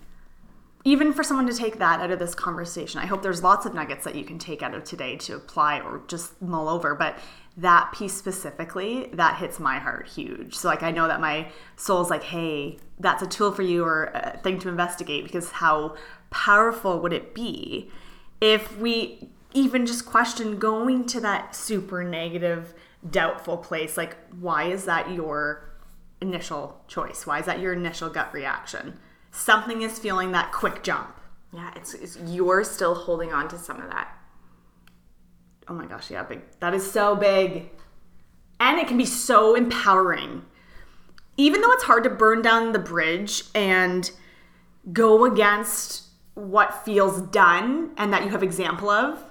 A: Even for someone to take that out of this conversation. I hope there's lots of nuggets that you can take out of today to apply or just mull over. But that piece specifically, that hits my heart huge. So, like, I know that my soul's like, hey, that's a tool for you or a thing to investigate because how powerful would it be if we even just question going to that super negative, doubtful place? Like, why is that your initial choice? Why is that your initial gut reaction? Something is feeling that quick jump.
B: Yeah, it's, it's you're still holding on to some of that.
A: Oh my gosh, yeah, big. That is so big. And it can be so empowering. Even though it's hard to burn down the bridge and go against what feels done and that you have example of,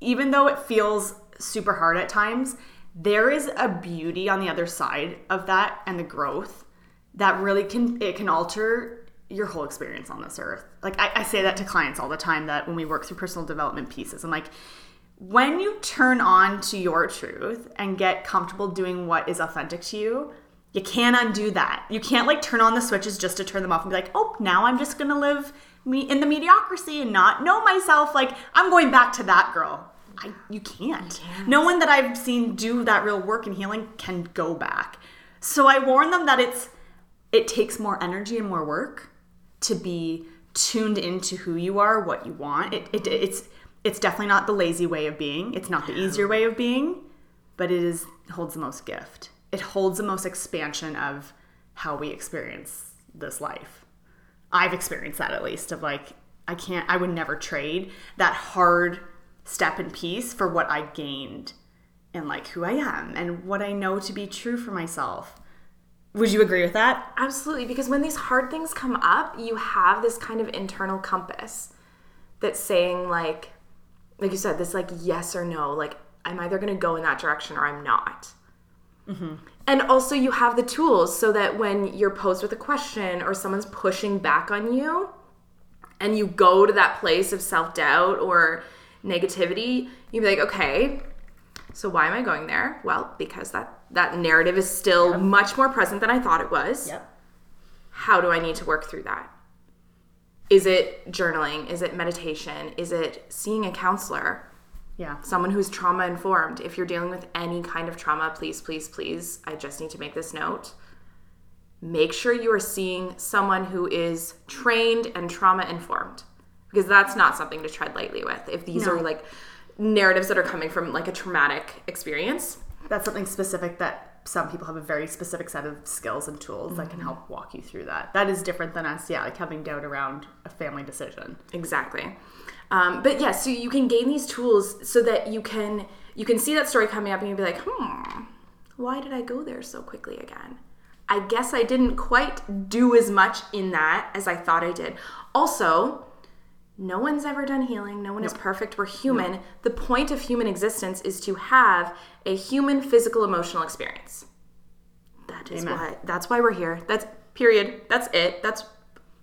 A: even though it feels super hard at times, there is a beauty on the other side of that and the growth that really can it can alter your whole experience on this earth. Like I, I say that to clients all the time that when we work through personal development pieces, I'm like, when you turn on to your truth and get comfortable doing what is authentic to you, you can't undo that. You can't like turn on the switches just to turn them off and be like, oh, now I'm just gonna live me in the mediocrity and not know myself. Like I'm going back to that girl. I, you can't. No one that I've seen do that real work and healing can go back. So I warn them that it's it takes more energy and more work to be tuned into who you are, what you want. It, it it's it's definitely not the lazy way of being. It's not the easier way of being, but it is holds the most gift. It holds the most expansion of how we experience this life. I've experienced that at least of like I can't I would never trade that hard step and piece for what I gained and like who I am and what I know to be true for myself. Would you agree with that?
B: Absolutely, because when these hard things come up, you have this kind of internal compass that's saying like like you said, this like yes or no, like I'm either going to go in that direction or I'm not. Mm-hmm. And also, you have the tools so that when you're posed with a question or someone's pushing back on you, and you go to that place of self doubt or negativity, you'd be like, okay, so why am I going there? Well, because that that narrative is still much more present than I thought it was. Yep. How do I need to work through that? Is it journaling? Is it meditation? Is it seeing a counselor?
A: Yeah.
B: someone who's trauma informed. If you're dealing with any kind of trauma, please, please, please, I just need to make this note. Make sure you are seeing someone who is trained and trauma informed because that's not something to tread lightly with. If these
A: No.
B: are like narratives that are coming from like a traumatic experience,
A: That's something specific that some people have a very specific set of skills and tools that
B: Mm-hmm.
A: can help walk you through that. That is different than us, yeah, like having doubt around a family decision.
B: Exactly. Um, but yeah, so you can gain these tools so that you can you can see that story coming up and you'll be like, hmm, why did I go there so quickly again? I guess I didn't quite do as much in that as I thought I did. Also, no one's ever done healing. No one is perfect. We're human. The point of human existence is to have a human physical emotional experience. That is
A: Amen.
B: why that's why we're here. That's period. That's it. That's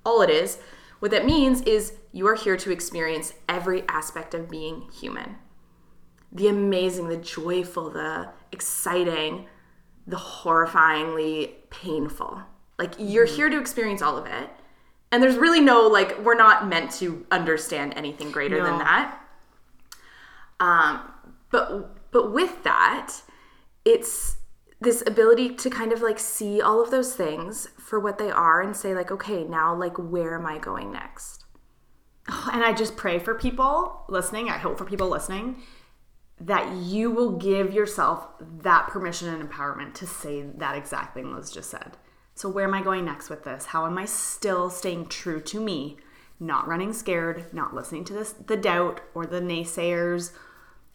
B: all it is. What that means is you are here to experience every aspect of being human. The amazing, the joyful, the exciting, the horrifyingly painful. Like you're
A: Mm-hmm.
B: here to experience all of it. And there's really no like we're not meant to understand anything greater than that. Um, but but with that, it's this ability to kind of like see all of those things for what they are and say like, okay, now like where am I going next?
A: And I just pray for people listening, I hope for people listening that you will give yourself that permission and empowerment to say that exact thing Liz just said. So, where am I going next with this? How am I still staying true to me, not running scared, not listening to this the doubt or the naysayers?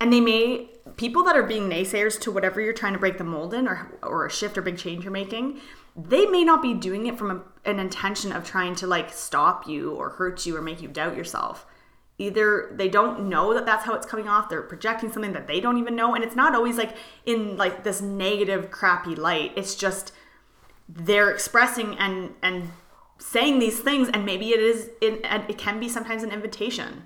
A: And they may people that are being naysayers to whatever you're trying to break the mold in or or a shift or big change you're making, they may not be doing it from a, an intention of trying to like stop you or hurt you or make you doubt yourself either they don't know that that's how it's coming off they're projecting something that they don't even know and it's not always like in like this negative crappy light it's just they're expressing and and saying these things and maybe it is in, it can be sometimes an invitation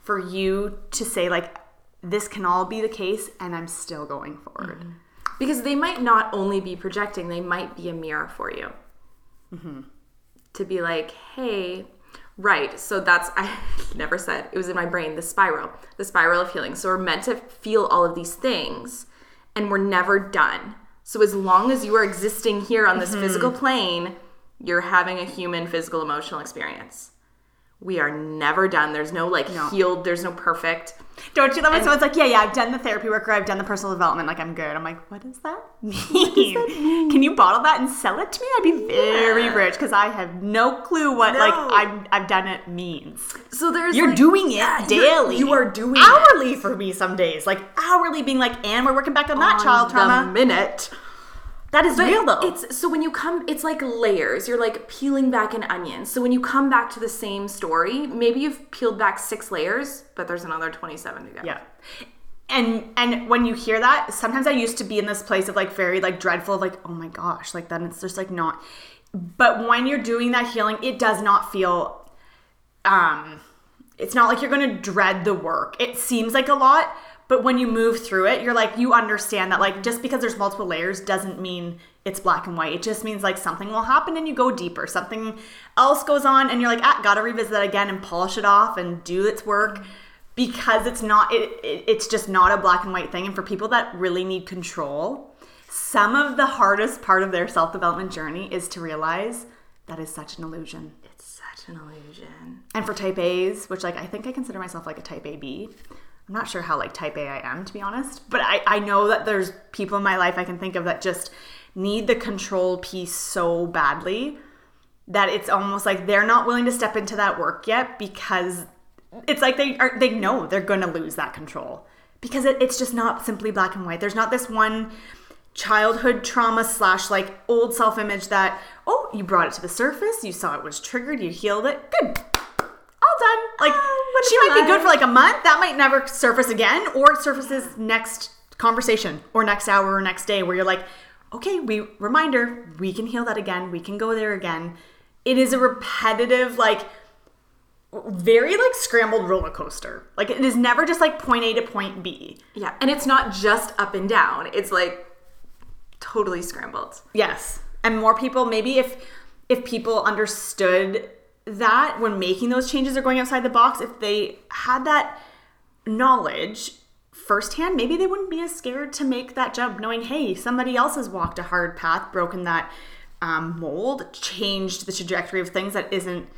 A: for you to say like this can all be the case and i'm still going forward mm-hmm.
B: because they might not only be projecting they might be a mirror for you mm-hmm. to be like hey Right. So that's, I never said, it was in my brain, the spiral, the spiral of healing. So we're meant to feel all of these things and we're never done. So as long as you are existing here on this mm-hmm. physical plane, you're having a human physical emotional experience. We are never done. There's no like no. healed, there's no perfect.
A: Don't you love it? Someone's like, yeah, yeah, I've done the therapy work or I've done the personal development. Like, I'm good. I'm like, what does that mean? Does that mean? Can you bottle that and sell it to me? I'd be very yeah. rich because I have no clue what no. like I've, I've done it means.
B: So there's
A: you're like, doing it yeah, daily.
B: You are doing
A: hourly it. for me some days. Like hourly, being like, and we're working back on, on that child trauma.
B: minute.
A: That is but real though.
B: It's so when you come, it's like layers. You're like peeling back an onion. So when you come back to the same story, maybe you've peeled back six layers, but there's another 27 to go.
A: Yeah. And and when you hear that, sometimes I used to be in this place of like very like dreadful, like oh my gosh, like then it's just like not. But when you're doing that healing, it does not feel. Um, it's not like you're going to dread the work. It seems like a lot, but when you move through it, you're like, you understand that, like, just because there's multiple layers doesn't mean it's black and white. It just means like something will happen and you go deeper. Something else goes on and you're like, ah, gotta revisit that again and polish it off and do its work because it's not, it, it, it's just not a black and white thing. And for people that really need control, some of the hardest part of their self development journey is to realize that is such an illusion.
B: It's such an illusion.
A: And for type A's, which like I think I consider myself like a type AB, I'm not sure how like type A I am to be honest, but I, I know that there's people in my life I can think of that just need the control piece so badly that it's almost like they're not willing to step into that work yet because it's like they are they know they're going to lose that control because it, it's just not simply black and white. There's not this one childhood trauma slash like old self image that oh you brought it to the surface, you saw it was triggered, you healed it, good, all done. Like oh, she might be good for like a month. That might never surface again, or it surfaces next conversation or next hour or next day where you're like, okay, we reminder, we can heal that again. We can go there again. It is a repetitive, like very like scrambled roller coaster. Like it is never just like point A to point B.
B: Yeah, and it's not just up and down. It's like totally scrambled.
A: Yes. And more people maybe if if people understood that when making those changes or going outside the box, if they had that knowledge firsthand, maybe they wouldn't be as scared to make that jump, knowing, hey, somebody else has walked a hard path, broken that um, mold, changed the trajectory of things that isn't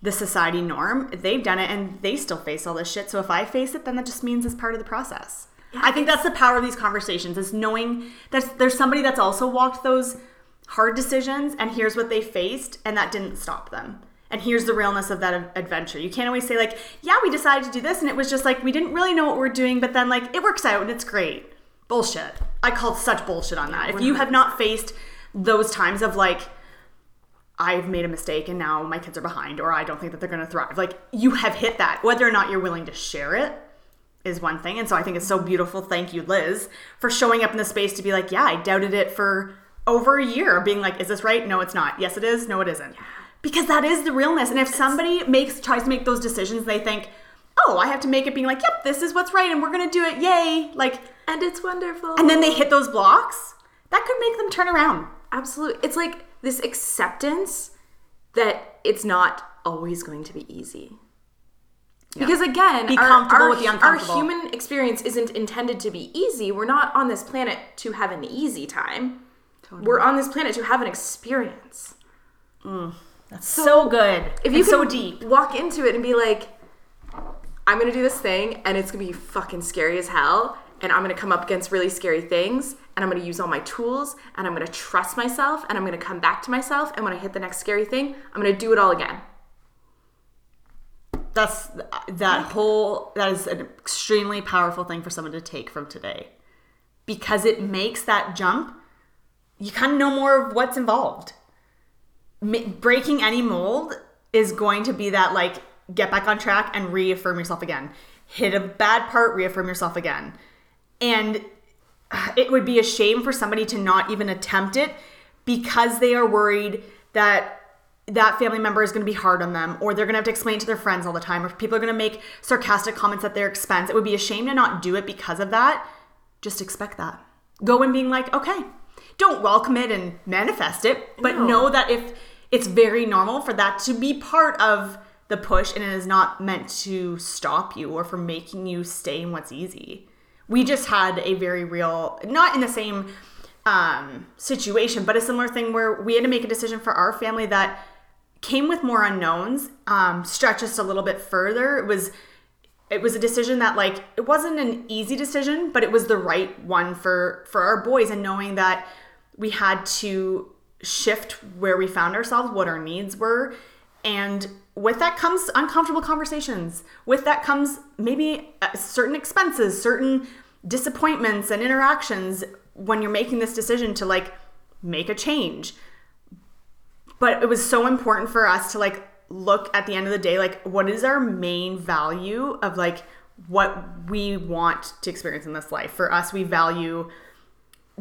A: the society norm. They've done it and they still face all this shit. So if I face it, then that just means it's part of the process. Yeah, I think that's the power of these conversations is knowing that there's somebody that's also walked those hard decisions and here's what they faced and that didn't stop them and here's the realness of that adventure. You can't always say like, yeah, we decided to do this and it was just like we didn't really know what we're doing, but then like it works out and it's great. Bullshit. I called such bullshit on that. If you have not faced those times of like I've made a mistake and now my kids are behind or I don't think that they're going to thrive. Like you have hit that. Whether or not you're willing to share it is one thing. And so I think it's so beautiful. Thank you, Liz, for showing up in the space to be like, yeah, I doubted it for over a year, being like, is this right? No, it's not. Yes, it is. No, it isn't because that is the realness. And if somebody makes tries to make those decisions, they think, "Oh, I have to make it being like, yep, this is what's right, and we're gonna do it, yay!" Like,
B: and it's wonderful.
A: And then they hit those blocks. That could make them turn around.
B: Absolutely, it's like this acceptance that it's not always going to be easy. Yeah. Because again,
A: be comfortable our, with the uncomfortable.
B: Our human experience isn't intended to be easy. We're not on this planet to have an easy time. Totally. We're on this planet to have an experience.
A: Mm. That's so, so good.
B: If you so deep, walk into it and be like, I'm gonna do this thing, and it's gonna be fucking scary as hell, and I'm going to come up against really scary things and I'm going to use all my tools and I'm going to trust myself and I'm going to come back to myself and when I hit the next scary thing, I'm going to do it all again.
A: That's uh, that whole that is an extremely powerful thing for someone to take from today. Because it makes that jump, you kind of know more of what's involved. Breaking any mold is going to be that like get back on track and reaffirm yourself again. Hit a bad part, reaffirm yourself again. And it would be a shame for somebody to not even attempt it because they are worried that that family member is going to be hard on them or they're going to have to explain to their friends all the time or people are going to make sarcastic comments at their expense. It would be a shame to not do it because of that. Just expect that. Go in being like, okay, don't welcome it and manifest it, but
B: No.
A: know that if it's very normal for that to be part of the push and it is not meant to stop you or for making you stay in what's easy. We just had a very real, not in the same um, situation, but a similar thing where we had to make a decision for our family that came with more unknowns, um, stretched us a little bit further. It was it was a decision that like it wasn't an easy decision, but it was the right one for for our boys and knowing that we had to shift where we found ourselves, what our needs were, and with that comes uncomfortable conversations. With that comes maybe uh, certain expenses, certain disappointments and interactions when you're making this decision to like make a change. But it was so important for us to like look at the end of the day like what is our main value of like what we want to experience in this life? For us we value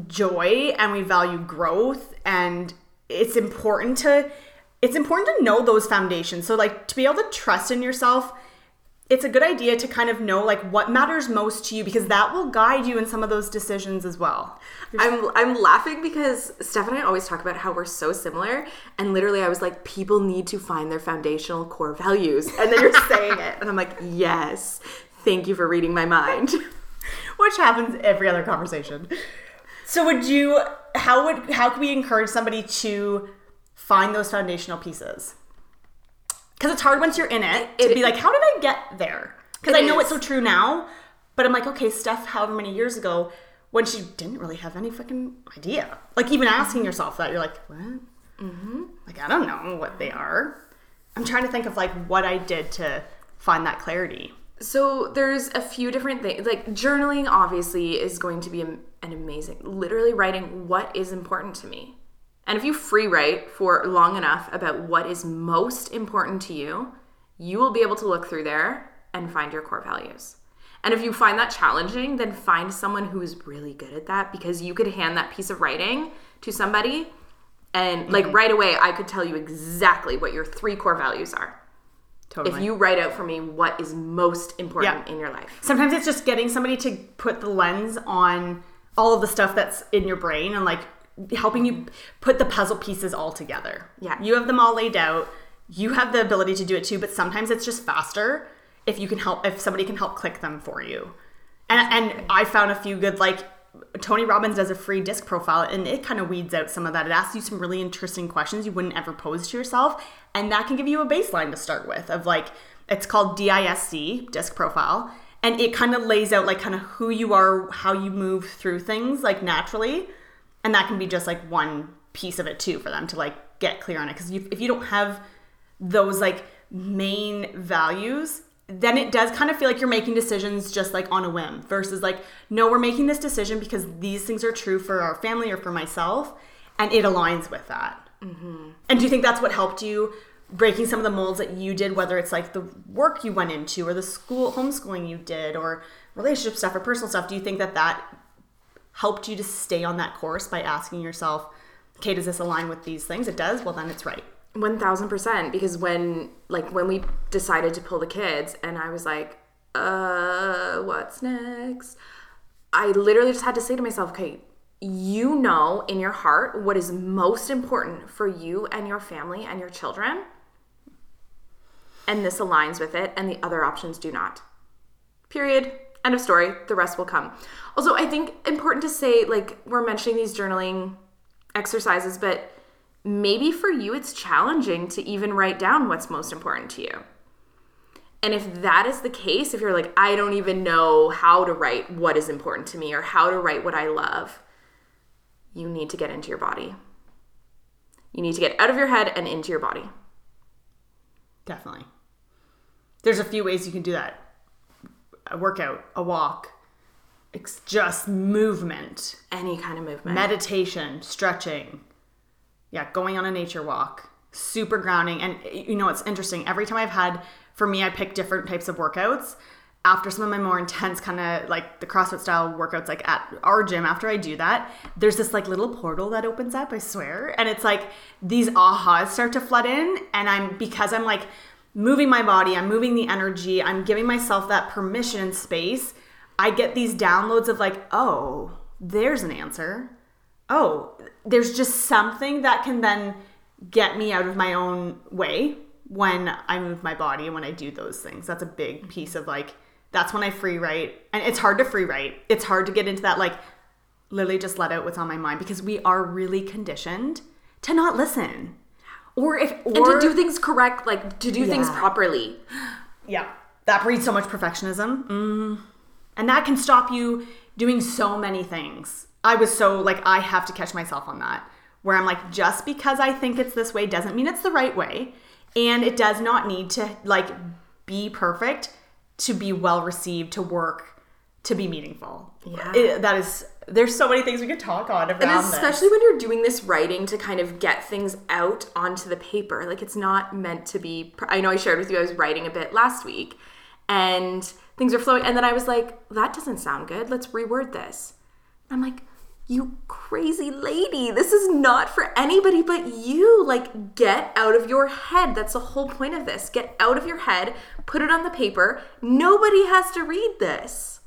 A: joy and we value growth and it's important to it's important to know those foundations so like to be able to trust in yourself it's a good idea to kind of know like what matters most to you because that will guide you in some of those decisions as well
B: I'm I'm laughing because Steph and I always talk about how we're so similar, and literally I was like, people need to find their foundational core values, and then you're saying it, and I'm like, yes, thank you for reading my mind.
A: which happens every other conversation. So would you how would how can we encourage somebody to find those foundational pieces? Cuz it's hard once you're in it to
B: It-
A: be like how did I get there? Cuz I know
B: is.
A: it's so true now, but I'm like okay, Steph however many years ago when she didn't really have any fucking idea. Like even asking yourself that you're like, "What?" Mhm. Like I don't know what they are. I'm trying to think of like what I did to find that clarity.
B: So there's a few different things. Like journaling, obviously, is going to be an amazing. Literally writing what is important to me, and if you free write for long enough about what is most important to you, you will be able to look through there and find your core values. And if you find that challenging, then find someone who is really good at that because you could hand that piece of writing to somebody, and like mm-hmm. right away, I could tell you exactly what your three core values are.
A: Totally.
B: If you write out for me what is most important
A: Yeah.
B: in your life.
A: sometimes it's just getting somebody to put the lens on all of the stuff that's in your brain and like helping you put the puzzle pieces all together.
B: Yeah.
A: You have them all laid out. You have the ability to do it too, but sometimes it's just faster if you can help if somebody can help click them for you. And and I found a few good like Tony Robbins does a free disc profile and it kind of weeds out some of that. It asks you some really interesting questions you wouldn't ever pose to yourself. And that can give you a baseline to start with of like, it's called DISC, disc profile. And it kind of lays out like kind of who you are, how you move through things like naturally. And that can be just like one piece of it too for them to like get clear on it. Because if you don't have those like main values, then it does kind of feel like you're making decisions just like on a whim versus like, no, we're making this decision because these things are true for our family or for myself, and it aligns with that. Mm-hmm. And do you think that's what helped you breaking some of the molds that you did, whether it's like the work you went into or the school homeschooling you did or relationship stuff or personal stuff? Do you think that that helped you to stay on that course by asking yourself, okay, does this align with these things? It does. Well, then it's right.
B: One thousand percent. Because when like when we decided to pull the kids, and I was like, uh, what's next? I literally just had to say to myself, okay, you know in your heart what is most important for you and your family and your children. And this aligns with it, and the other options do not. Period. End of story. The rest will come. Also, I think important to say, like, we're mentioning these journaling exercises, but maybe for you it's challenging to even write down what's most important to you. And if that is the case, if you're like, I don't even know how to write what is important to me or how to write what I love, you need to get into your body. You need to get out of your head and into your body.
A: Definitely. There's a few ways you can do that a workout, a walk, it's just movement,
B: Any kind of movement.
A: meditation, stretching. Yeah, going on a nature walk, super grounding. And you know, it's interesting. Every time I've had, for me, I pick different types of workouts. After some of my more intense kind of like the CrossFit style workouts, like at our gym, after I do that, there's this like little portal that opens up, I swear. And it's like these ahas start to flood in. And I'm, because I'm like moving my body, I'm moving the energy, I'm giving myself that permission and space. I get these downloads of like, oh, there's an answer oh, there's just something that can then get me out of my own way when I move my body and when I do those things. That's a big piece of like, that's when I free write. And it's hard to free write. It's hard to get into that, like, literally just let out what's on my mind because we are really conditioned to not listen. Or if, or,
B: and to do things correct, like to do things properly.
A: yeah, that breeds so much perfectionism. Mm. And that can stop you doing so many things. I was so like, I have to catch myself on that, where I'm like, just because I think it's this way doesn't mean it's the right way. And it does not need to like be perfect to be well received, to work, to be meaningful.
B: Yeah.
A: It- that is, there's so many things we could talk on around
B: And
A: this.
B: especially when you're doing this writing to kind of get things out onto the paper. Like it's not meant to be. I know I shared with you I was writing a bit last week and things are flowing. And then I was like, that doesn't sound good. Let's reword this. I'm like, you crazy lady. This is not for anybody but you. Like, get out of your head. That's the whole point of this. Get out of your head, put it on the paper. Nobody has to read this.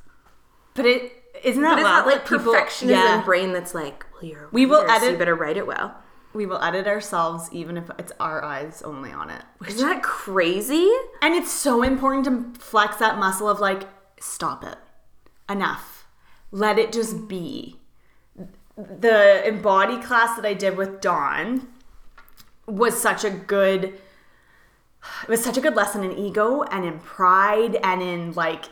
A: But it, isn't that
B: But not like
A: people-
B: perfectionism
A: yeah.
B: brain that's like, well, you're
A: We will
B: writer, so
A: edit-
B: you better write it well.
A: we will edit ourselves even if it's our eyes only on it.
B: Isn't that crazy?
A: And it's so important to flex that muscle of like, stop it. Enough. Let it just be. The embody class that I did with Dawn was such a good it was such a good lesson in ego and in pride and in like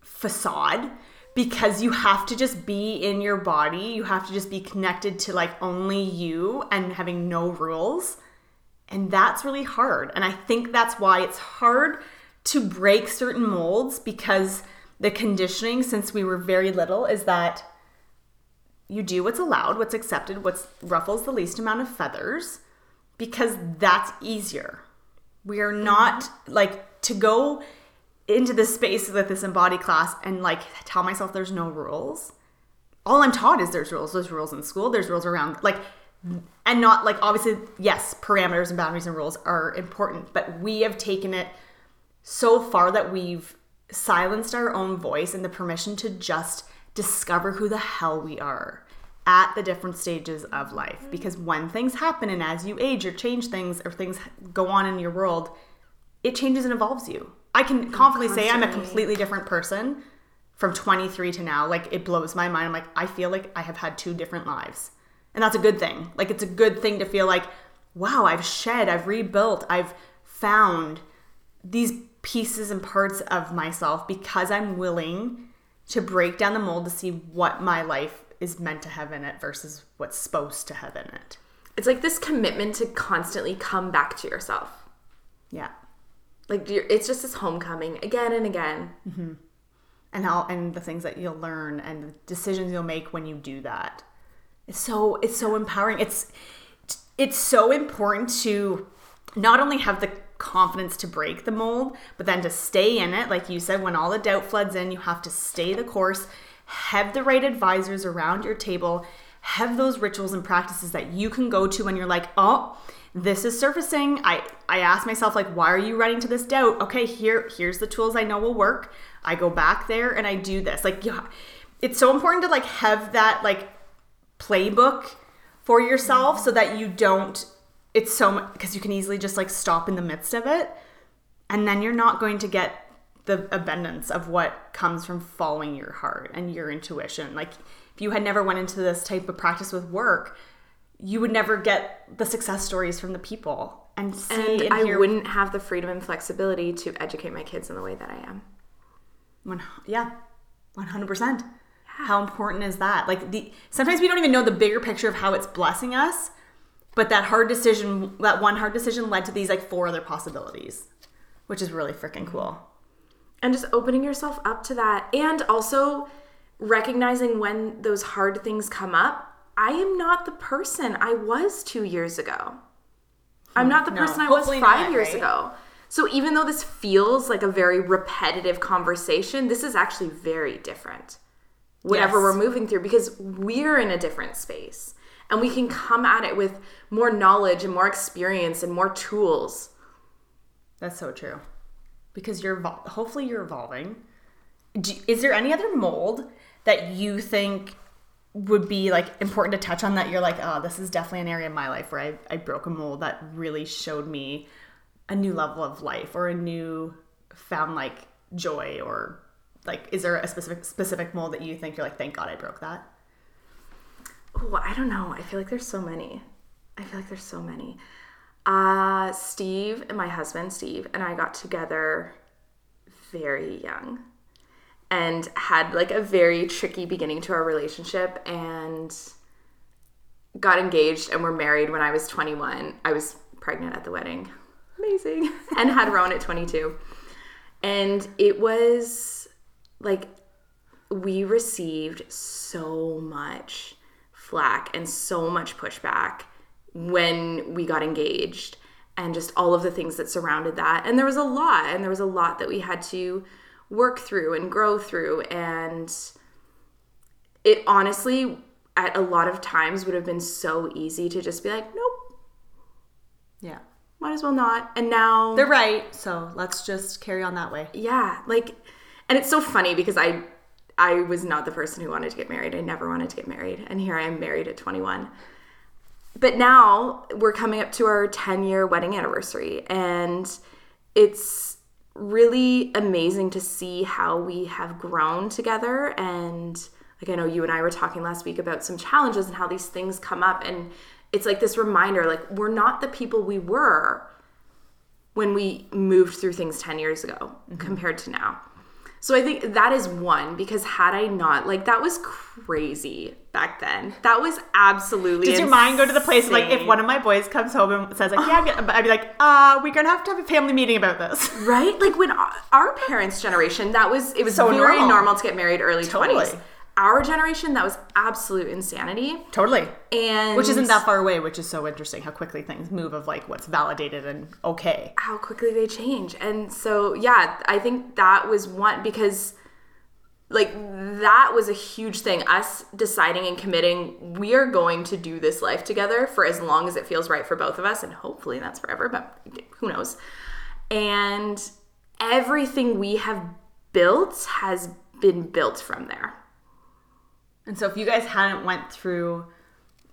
A: facade because you have to just be in your body. You have to just be connected to like only you and having no rules. And that's really hard. And I think that's why it's hard to break certain molds because the conditioning since we were very little is that you do what's allowed, what's accepted, what ruffles the least amount of feathers because that's easier. We are not mm-hmm. like to go into this space with this embodied class and like tell myself there's no rules. All I'm taught is there's rules. There's rules in school. There's rules around like and not like obviously yes, parameters and boundaries and rules are important, but we have taken it so far that we've silenced our own voice and the permission to just discover who the hell we are at the different stages of life. Because when things happen and as you age or change things or things go on in your world, it changes and evolves you. I can confidently say I'm a completely different person from 23 to now. Like it blows my mind. I'm like, I feel like I have had two different lives. And that's a good thing. Like it's a good thing to feel like, wow, I've shed, I've rebuilt, I've found these pieces and parts of myself because I'm willing to break down the mold to see what my life is meant to have in it versus what's supposed to have in it.
B: It's like this commitment to constantly come back to yourself.
A: Yeah.
B: Like it's just this homecoming again and again. Mm-hmm.
A: And how and the things that you'll learn and the decisions you'll make when you do that. It's so it's so empowering. It's it's so important to not only have the confidence to break the mold, but then to stay in it. Like you said, when all the doubt floods in, you have to stay the course, have the right advisors around your table, have those rituals and practices that you can go to when you're like, oh, this is surfacing. I I ask myself like, why are you running to this doubt? Okay, here here's the tools I know will work. I go back there and I do this. Like, yeah, it's so important to like have that like playbook for yourself so that you don't it's so because you can easily just like stop in the midst of it and then you're not going to get the abundance of what comes from following your heart and your intuition like if you had never went into this type of practice with work you would never get the success stories from the people and see
B: And
A: and,
B: I
A: hear
B: wouldn't have the freedom and flexibility to educate my kids in the way that I am.
A: One, yeah, one hundred percent. How important is that? Like the sometimes we don't even know the bigger picture of how it's blessing us, but that hard decision, that one hard decision, led to these like four other possibilities, which is really freaking cool.
B: and just opening yourself up to that and also recognizing when those hard things come up i am not the person i was two years ago i'm not the hmm,
A: No,
B: person i was five
A: not,
B: years
A: right?
B: ago so even though this feels like a very repetitive conversation this is actually very different whatever
A: Yes.
B: we're moving through because we're in a different space and we can come at it with more knowledge and more experience and more tools
A: That's so true. Because you're hopefully you're evolving. Do, is there any other mold that you think would be like important to touch on that you're like, oh, this is definitely an area in my life where I, I broke a mold that really showed me a new level of life or a new found like joy or like is there a specific specific mold that you think you're like, thank God I broke that?
B: Oh, I don't know. I feel like there's so many. I feel like there's so many. Uh, Steve and my husband, Steve, and I got together very young and had like a very tricky beginning to our relationship and got engaged and were married when I was 21. I was pregnant at the wedding. Amazing. and had Rowan at 22. And it was like we received so much flack and so much pushback when we got engaged and just all of the things that surrounded that. And there was a lot, and there was a lot that we had to work through and grow through. And it honestly, at a lot of times, would have been so easy to just be like, nope,
A: Yeah.
B: might as well not. And now
A: They're right. So let's just carry on that way.
B: yeah like and it's so funny because i i was not the person who wanted to get married. I never wanted to get married. And here i am married at 21 but now we're coming up to our 10 year wedding anniversary and it's really amazing to see how we have grown together. And like i know you and i were talking last week about some challenges and how these things come up. And it's like this reminder like we're not the people we were when we moved through things 10 years ago mm-hmm. compared to now. So I think that is one because had I not, like, that was crazy back then. That was absolutely.
A: Does your mind go to the place of, like if one of my boys comes home and says like, yeah, I'm gonna, I'd be like, uh, we're gonna have to have a family meeting about this.
B: right? Like when our- parents' generation, that was it was
A: So
B: very
A: normal.
B: normal. to get married early
A: Totally.
B: 20s. Our generation, that was absolute insanity.
A: Totally.
B: And
A: Which isn't that far away, which is so interesting how quickly things move of like what's validated and okay.
B: how quickly they change. And so, yeah, I think that was one because like that was a huge thing us deciding and committing we are going to do this life together for as long as it feels right for both of us and hopefully that's forever but who knows and everything we have built has been built from there
A: And so if you guys hadn't went through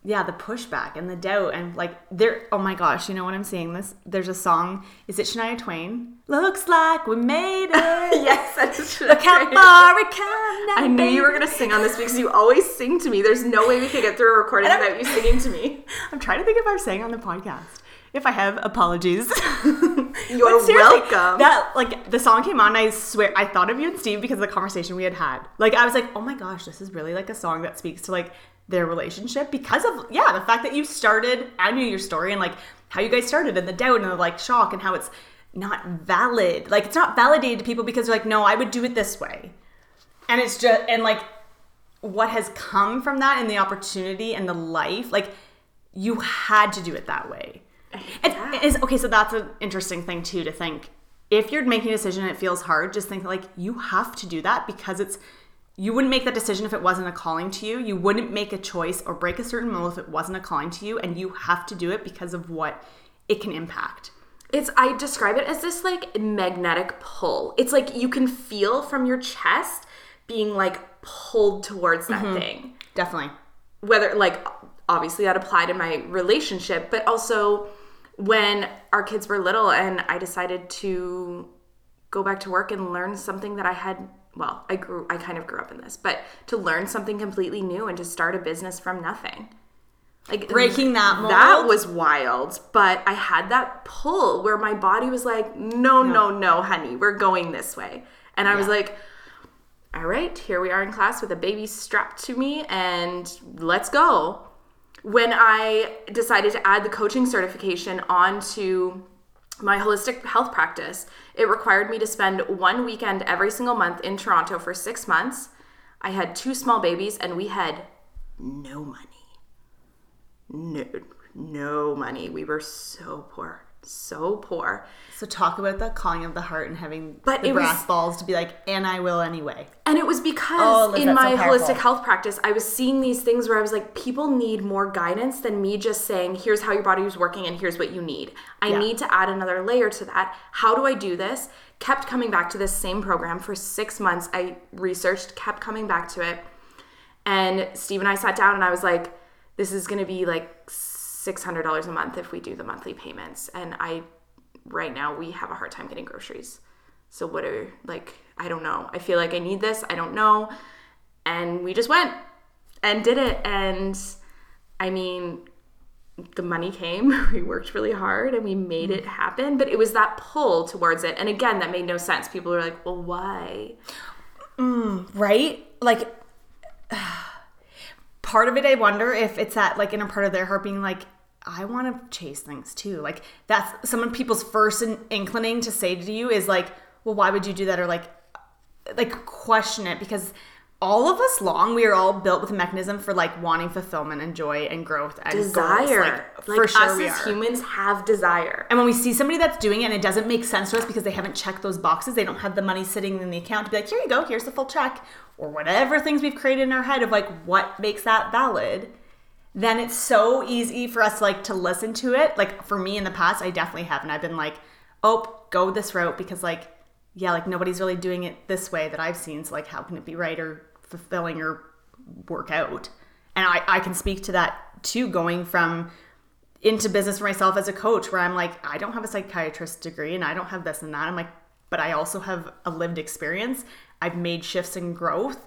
A: yeah, the pushback and the doubt and like there oh my gosh, you know what I'm saying this? There's a song, is it Shania Twain? Looks like we made it.
B: yes that is
A: Look how far we come now.
B: I knew you were gonna sing on this because you always sing to me. There's no way we could get through a recording without you singing to me.
A: I'm trying to think if I've sang on the podcast. If I have, apologies.
B: You're welcome.
A: That like the song came on, I swear I thought of you and Steve because of the conversation we had had. Like I was like, oh my gosh, this is really like a song that speaks to like their relationship because of yeah the fact that you started. I knew your story and like how you guys started and the doubt and the like shock and how it's not valid. Like it's not validated to people because they're like, no, I would do it this way, and it's just and like what has come from that and the opportunity and the life like you had to do it that way
B: Yeah.
A: is okay so that's an interesting thing too to think if you're making a decision and it feels hard just think like you have to do that because it's you wouldn't make that decision if it wasn't a calling to you you wouldn't make a choice or break a certain mold if it wasn't a calling to you and you have to do it because of what it can impact
B: It's I describe it as this like magnetic pull. It's like you can feel from your chest being like pulled towards that mm-hmm. thing.
A: definitely
B: Whether like obviously that applied in my relationship, but also when our kids were little and I decided to go back to work and learn something that I had well, I grew I kind of grew up in this, but to learn something completely new and to start a business from nothing. Like
A: Breaking that mold.
B: That was wild. But I had that pull where my body was like, no, no, no, honey, we're going this way. And I was like, all right, here we are in class with a baby strapped to me, and let's go. When I decided to add the coaching certification onto my holistic health practice, it required me to spend one weekend every single month in Toronto for six months. I had two small babies, and we had no money. No, no money. We were so poor, so poor.
A: So talk about the calling of the heart and having
B: But
A: the
B: it was-
A: brass balls to be like, and I will anyway.
B: And it was because
A: Oh, Liz,
B: in
A: that's so
B: my holistic health practice, I was seeing these things where I was like, people need more guidance than me just saying, here's how your body is working and here's what you need. I
A: Yeah.
B: need to add another layer to that. How do I do this? Kept coming back to this same program for six months. I researched, kept coming back to it. And Steve and I sat down and I was like, this is going to be like $600 a month if we do the monthly payments. And I, right now, we have a hard time getting groceries. So what are, like, I don't know. I feel like I need this. I don't know. And we just went and did it. And I mean, the money came. We worked really hard and we made it happen. But it was that pull towards it. And again, that made no sense. People were like, well, why?
A: Mm, right? Like, part of it, I wonder if it's that, like, in a part of their heart being like, I want to chase things too. Like, that's some of people's first in- inclining to say to you is like, well, why would you do that? Or like, like question it because all of us long we are all built with a mechanism for like wanting fulfillment and joy and growth and goals.
B: Desire.
A: Like,
B: Like,
A: for sure
B: us
A: we
B: as
A: are.
B: humans have desire.
A: And when we see somebody that's doing it and it doesn't make sense to us because they haven't checked those boxes, they don't have the money sitting in the account to be like, here you go, here's the full check, or whatever things we've created in our head of like what makes that valid, then it's so easy for us like to listen to it. Like for me in the past, I definitely have, and I've been like, oh, go this route because like, yeah, like nobody's really doing it this way that I've seen. So like, how can it be right or fulfilling or work out? And I, I can speak to that too, going from into business for myself as a coach where I'm like, I don't have a psychiatrist degree and I don't have this and that. I'm like, but I also have a lived experience. I've made shifts in growth,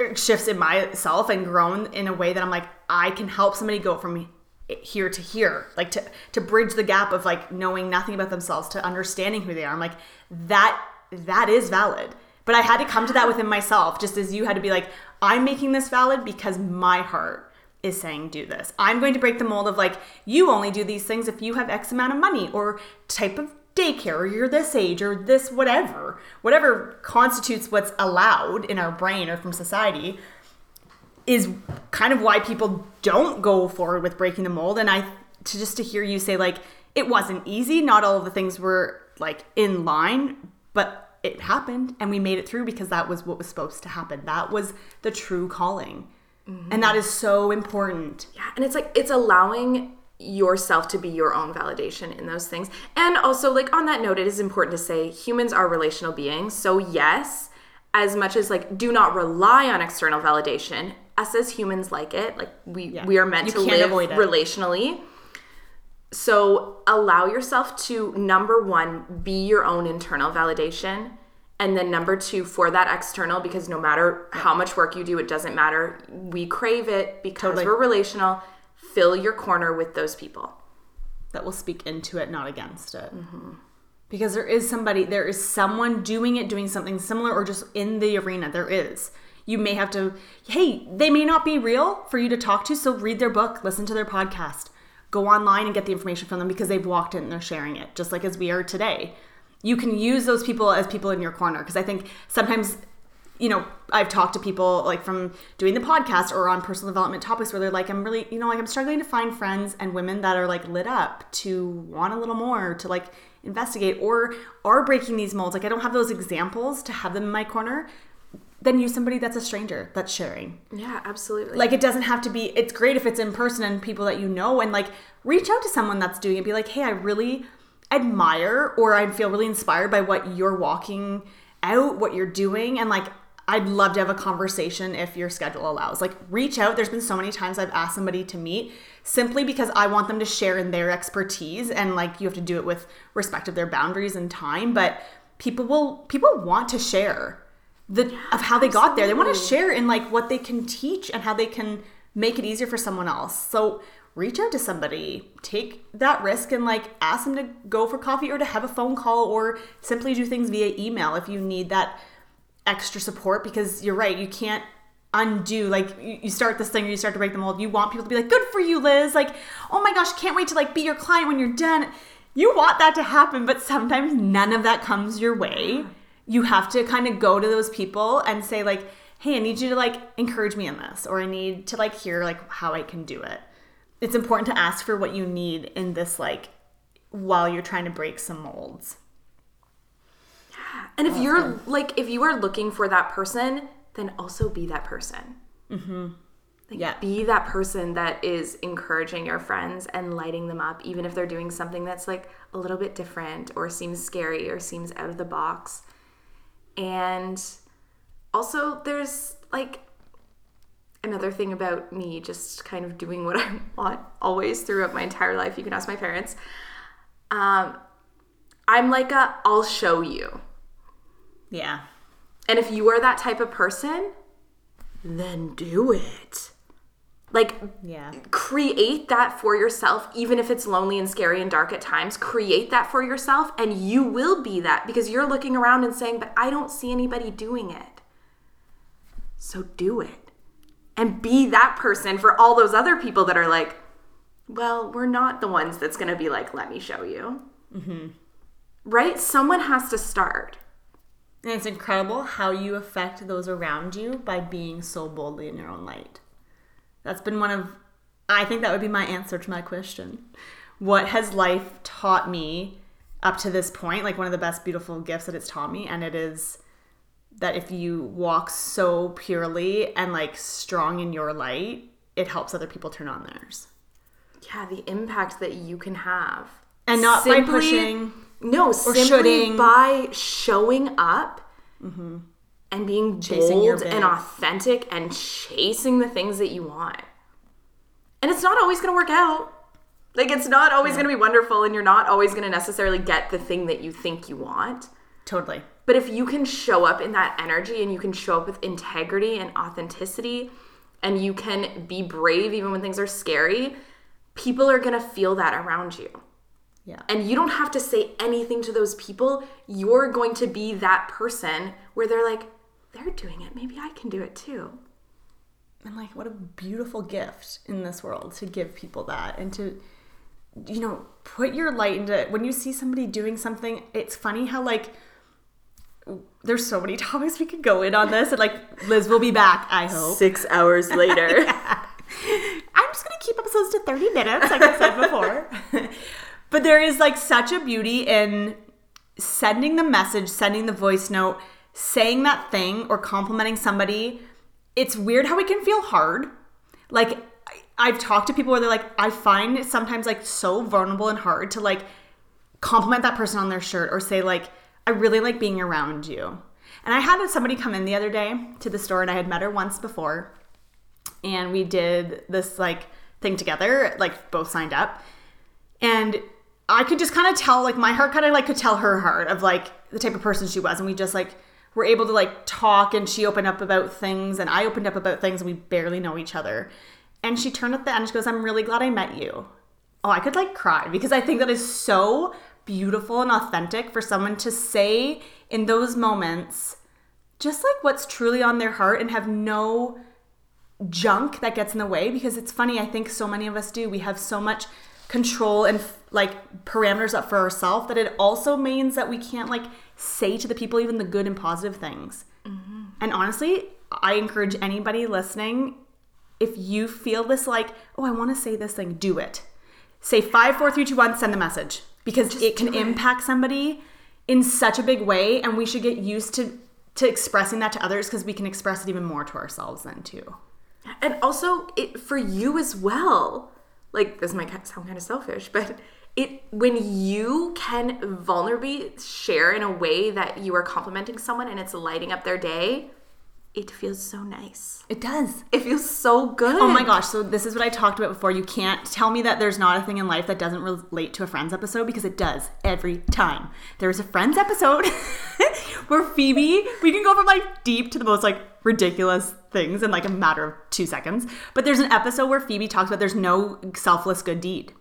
A: er, shifts in myself and grown in a way that I'm like, I can help somebody go from here to here, like to to bridge the gap of like knowing nothing about themselves to understanding who they are. I'm like, that that is valid. But I had to come to that within myself, just as you had to be like, I'm making this valid because my heart is saying do this. I'm going to break the mold of like, you only do these things if you have X amount of money or type of daycare or you're this age or this whatever. Whatever constitutes what's allowed in our brain or from society is kind of why people don't go forward with breaking the mold. And I to just to hear you say like it wasn't easy, not all of the things were like in line, but it happened and we made it through because that was what was supposed to happen. That was the true calling. Mm-hmm. And that is so important.
B: Yeah, and it's like it's allowing yourself to be your own validation in those things. And also like on that note it is important to say humans are relational beings. So yes, as much as like do not rely on external validation, us as humans like it. Like we we are meant
A: You
B: to live
A: it.
B: relationally. So allow yourself to number 1 be your own internal validation and then number 2 for that external because no matter how much work you do it doesn't matter. We crave it because
A: Totally.
B: we're relational. Fill your corner with those people.
A: that will speak into it, not against it. Mm-hmm. Because there is somebody, there is someone doing it, doing something similar, or just in the arena. There is. You may have to, hey, they may not be real for you to talk to, so read their book, listen to their podcast, go online and get the information from them because they've walked it and they're sharing it, just like as we are today. You can use those people as people in your corner because I think sometimes you know, I've talked to people like from doing the podcast or on personal development topics where they're like, I'm really, you know, like I'm struggling to find friends and women that are like lit up to want a little more, to like investigate or are breaking these molds. Like I don't have those examples to have them in my corner. Then use somebody that's a stranger that's sharing.
B: Yeah, absolutely.
A: Like it doesn't have to be, it's great if it's in person and people that you know and like reach out to someone that's doing it. Be like, hey, I really admire or I feel really inspired by what you're walking out, what you're doing. And like, I'd love to have a conversation if your schedule allows. Like, reach out. There's been so many times I've asked somebody to meet simply because I want them to share in their expertise. And like, you have to do it with respect of their boundaries and time. But people will, people want to share the of how they got there. They want to share in like what they can teach and how they can make it easier for someone else. So reach out to somebody, take that risk and like ask them to go for coffee or to have a phone call or simply do things via email if you need that extra support because you're right, you can't undo like you start this thing or you start to break the mold. You want people to be like good for you liz. Like oh my gosh can't wait to like be your client when you're done. You want that to happen but sometimes none of that comes your way you have to kind of go to those people and say like hey i need you to like encourage me in this or i need to like hear like how i can do it it's important to ask for what you need in this like while you're trying to break some molds
B: And if you're like, if you are looking for that person, then also be that person. Mm-hmm. Like,
A: Yeah.
B: Be that person that is encouraging your friends and lighting them up, even if they're doing something that's like a little bit different or seems scary or seems out of the box. And also, there's like another thing about me just kind of doing what I want always throughout my entire life. You can ask my parents. Um, I'm like a, I'll show you.
A: yeah
B: And if you are that type of person, then do it. Like,
A: yeah
B: create that for yourself, even if it's lonely and scary and dark at times. Create that for yourself, and you will be that because you're looking around and saying, But I don't see anybody doing it. So do it. And be that person for all those other people that are like, Well, we're not the ones that's going to be like, Let me show you. Mm-hmm. Right? Someone has to start.
A: And it's incredible how you affect those around you by being so boldly in your own light. That's been one of, I think that would be my answer to my question. What has life taught me up to this point? Like one of the best, beautiful gifts that it's taught me, and it is that if you walk so purely and like strong in your light, it helps other people turn on theirs.
B: Yeah, the impact that you can have.
A: And not by pushing
B: No, simply
A: shoulding.
B: by showing up mm-hmm. And being.
A: Chasing
B: bold and authentic and chasing the things that you want. And it's not always going to work out. Like, it's not always going to be wonderful, and you're not always going to necessarily get the thing that you think you want.
A: Totally.
B: But if you can show up in that energy and you can show up with integrity and authenticity and you can be brave even when things are scary, people are going to feel that around you.
A: Yeah.
B: And you don't have to say anything to those people. You're going to be that person where they're like, they're doing it. Maybe I can do it too.
A: And like, what a beautiful gift in this world to give people that and to, you know, put your light into it. when you see somebody doing something. It's funny how, like, there's so many topics we could go in on this, and like, Liz will be back, I hope.
B: Six hours later.
A: I'm just gonna keep episodes to 30 minutes, like I said before. but there is like such a beauty in sending the message, sending the voice note, saying that thing, or complimenting somebody. It's weird how it can feel hard. Like I've talked to people where they're like, I find it sometimes like so vulnerable and hard to like compliment that person on their shirt or say like, I really like being around you. And I had somebody come in the other day to the store and I had met her once before and we did this like thing together like both signed up and i could just kind of tell like my heart kind of like could tell her heart of like the type of person she was and we just like were able to like talk and she opened up about things and i opened up about things and we barely know each other. And she turned at the end she goes i'm really glad i met you. Oh i could like cry because i think that is so beautiful and authentic for someone to say in those moments just like what's truly on their heart and have no junk that gets in the way because it's funny i think so many of us do. We have so much control and like parameters up for ourselves that it also means that we can't like say to the people even the good and positive things. Mm-hmm. And honestly i encourage anybody listening if you feel this like oh i want to say this thing do it. Say five four three two one send the message. Because it can impact somebody in such a big way and we should get used to to expressing that to others because we can express it even more to ourselves then too.
B: And also it for you as well. Like this might sound kind of selfish but it when you can vulnerably share in a way that you are complimenting someone and it's lighting up their day it feels so nice.
A: It does.
B: It feels so good.
A: Oh my gosh, so this is what I talked about before. You can't tell me that there's not a thing in life that doesn't relate to a Friends episode because it does every time. There's a Friends episode where Phoebe, we can go from like deep to the most like ridiculous things in like a matter of two seconds. But there's an episode where Phoebe talks about there's no selfless good deed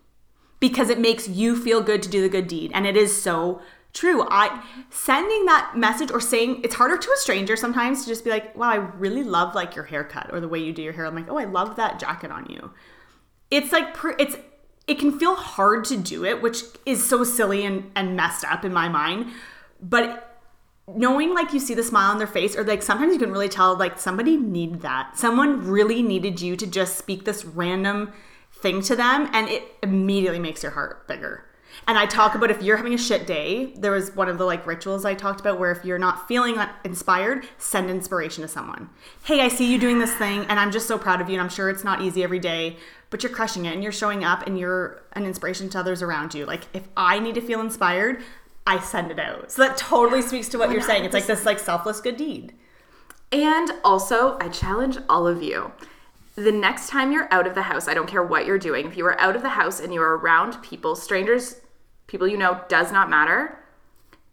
A: because it makes you feel good to do the good deed. And it is so true. I sending that message or saying it's harder to a stranger sometimes to just be like, "Wow, I really love like your haircut or the way you do your hair." I'm like, "Oh, I love that jacket on you." It's like it's it can feel hard to do it, which is so silly and and messed up in my mind. But knowing like you see the smile on their face or like sometimes you can really tell like somebody needed that. Someone really needed you to just speak this random thing to them and it immediately makes your heart bigger. And I talk about if you're having a shit day, there was one of the like rituals I talked about where if you're not feeling inspired, send inspiration to someone. Hey, I see you doing this thing and I'm just so proud of you and I'm sure it's not easy every day, but you're crushing it and you're showing up and you're an inspiration to others around you. Like if I need to feel inspired, I send it out. So that totally speaks to what you're saying. It's like this like selfless good deed.
B: And also, I challenge all of you. The next time you're out of the house, I don't care what you're doing, if you are out of the house and you're around people, strangers, people you know, does not matter,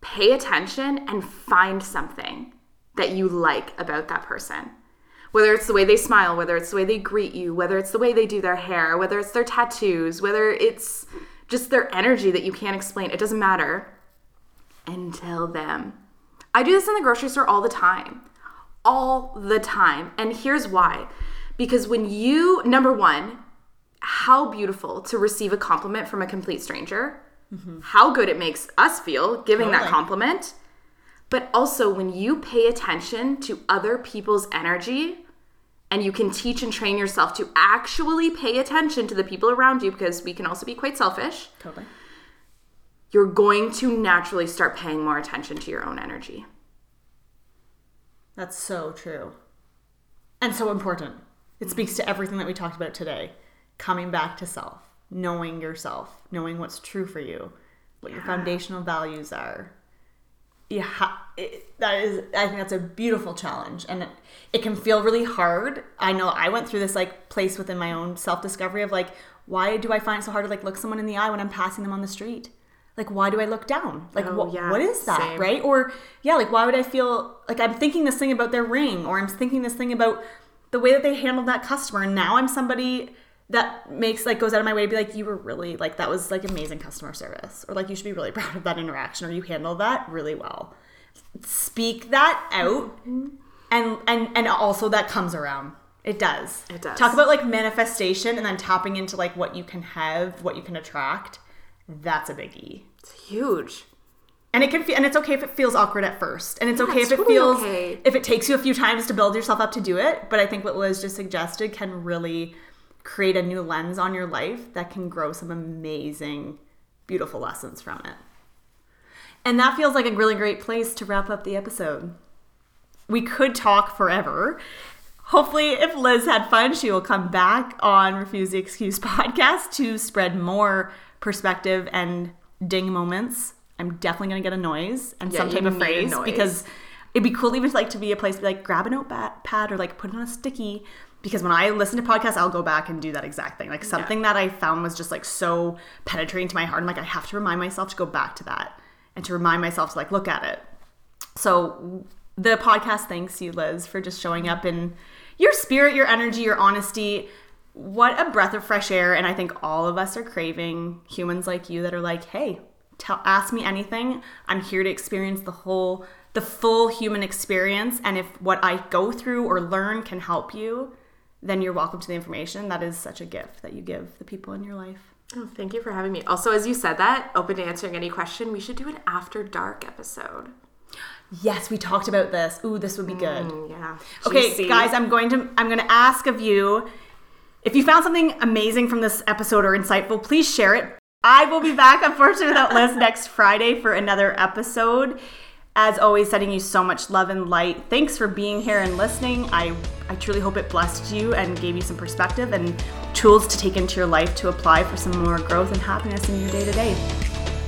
B: pay attention and find something that you like about that person. Whether it's the way they smile, whether it's the way they greet you, whether it's the way they do their hair, whether it's their tattoos, whether it's just their energy that you can't explain, it doesn't matter. And tell them. I do this in the grocery store all the time. All the time. And here's why. Because when you, number one, how beautiful to receive a compliment from a complete stranger. Mm-hmm. How good it makes us feel giving totally. that compliment. But also, when you pay attention to other people's energy and you can teach and train yourself to actually pay attention to the people around you, because we can also be quite selfish.
A: Totally.
B: You're going to naturally start paying more attention to your own energy.
A: That's so true. And so important. It speaks to everything that we talked about today. Coming back to self, knowing yourself, knowing what's true for you, what your foundational values are. Yeah, it, that is. I think that's a beautiful challenge, and it, it can feel really hard. I know I went through this like place within my own self discovery of like, why do I find it so hard to like look someone in the eye when I'm passing them on the street? like why do i look down like oh, yeah, what is that same. right or yeah like why would i feel like i'm thinking this thing about their ring or i'm thinking this thing about the way that they handled that customer. And now i'm somebody that makes like goes out of my way to be like you were really like that was like amazing customer service or like you should be really proud of that interaction or you handled that really well. Speak that out mm-hmm. and and and also that comes around. It does.
B: It does.
A: Talk about like manifestation and then tapping into like what you can have what you can attract. That's a biggie.
B: It's huge
A: and it can feel and it's okay if it feels awkward at first. And it's yeah, okay it's if totally it feels okay. if it takes you a few times to build yourself up to do it. But i think what liz just suggested can really create a new lens on your life that can grow some amazing beautiful lessons from it. And that feels like a really great place to wrap up the episode. We could talk forever. Hopefully if liz had fun she will come back on refuse the excuse podcast to spread more perspective and ding moments I'm definitely gonna get a noise and yeah, some type of phrase because it'd be cool even like to be a place to be like grab a notepad or like put it on a sticky because when I listen to podcasts, I'll go back and do that exact thing. Like something yeah. that I found was just like so penetrating to my heart. I'm like, I have to remind myself to go back to that and to remind myself to like look at it. So the podcast thanks you, Liz, for just showing up in your spirit, your energy, your honesty. What a breath of fresh air. And I think all of us are craving humans like you that are like, hey, tell ask me anything i'm here to experience the whole the full human experience and if what i go through or learn can help you then you're welcome to the information. That is such a gift that you give the people in your life.
B: Oh thank you for having me. Also as you said that open to answering any question we should do an after dark episode.
A: Yes we talked about this. Ooh this would be good.
B: Mm, yeah.
A: Okay guys i'm going to i'm going to ask of you if you found something amazing from this episode or insightful please share it I will be back, unfortunately, without Liz next Friday for another episode. As always, sending you so much love and light. Thanks for being here and listening. I, I truly hope it blessed you and gave you some perspective and tools to take into your life to apply for some more growth and happiness in your day to day.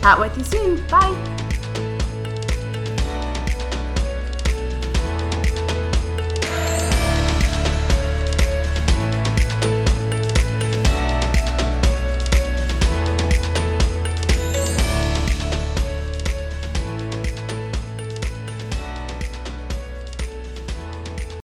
A: Hat with you soon. Bye.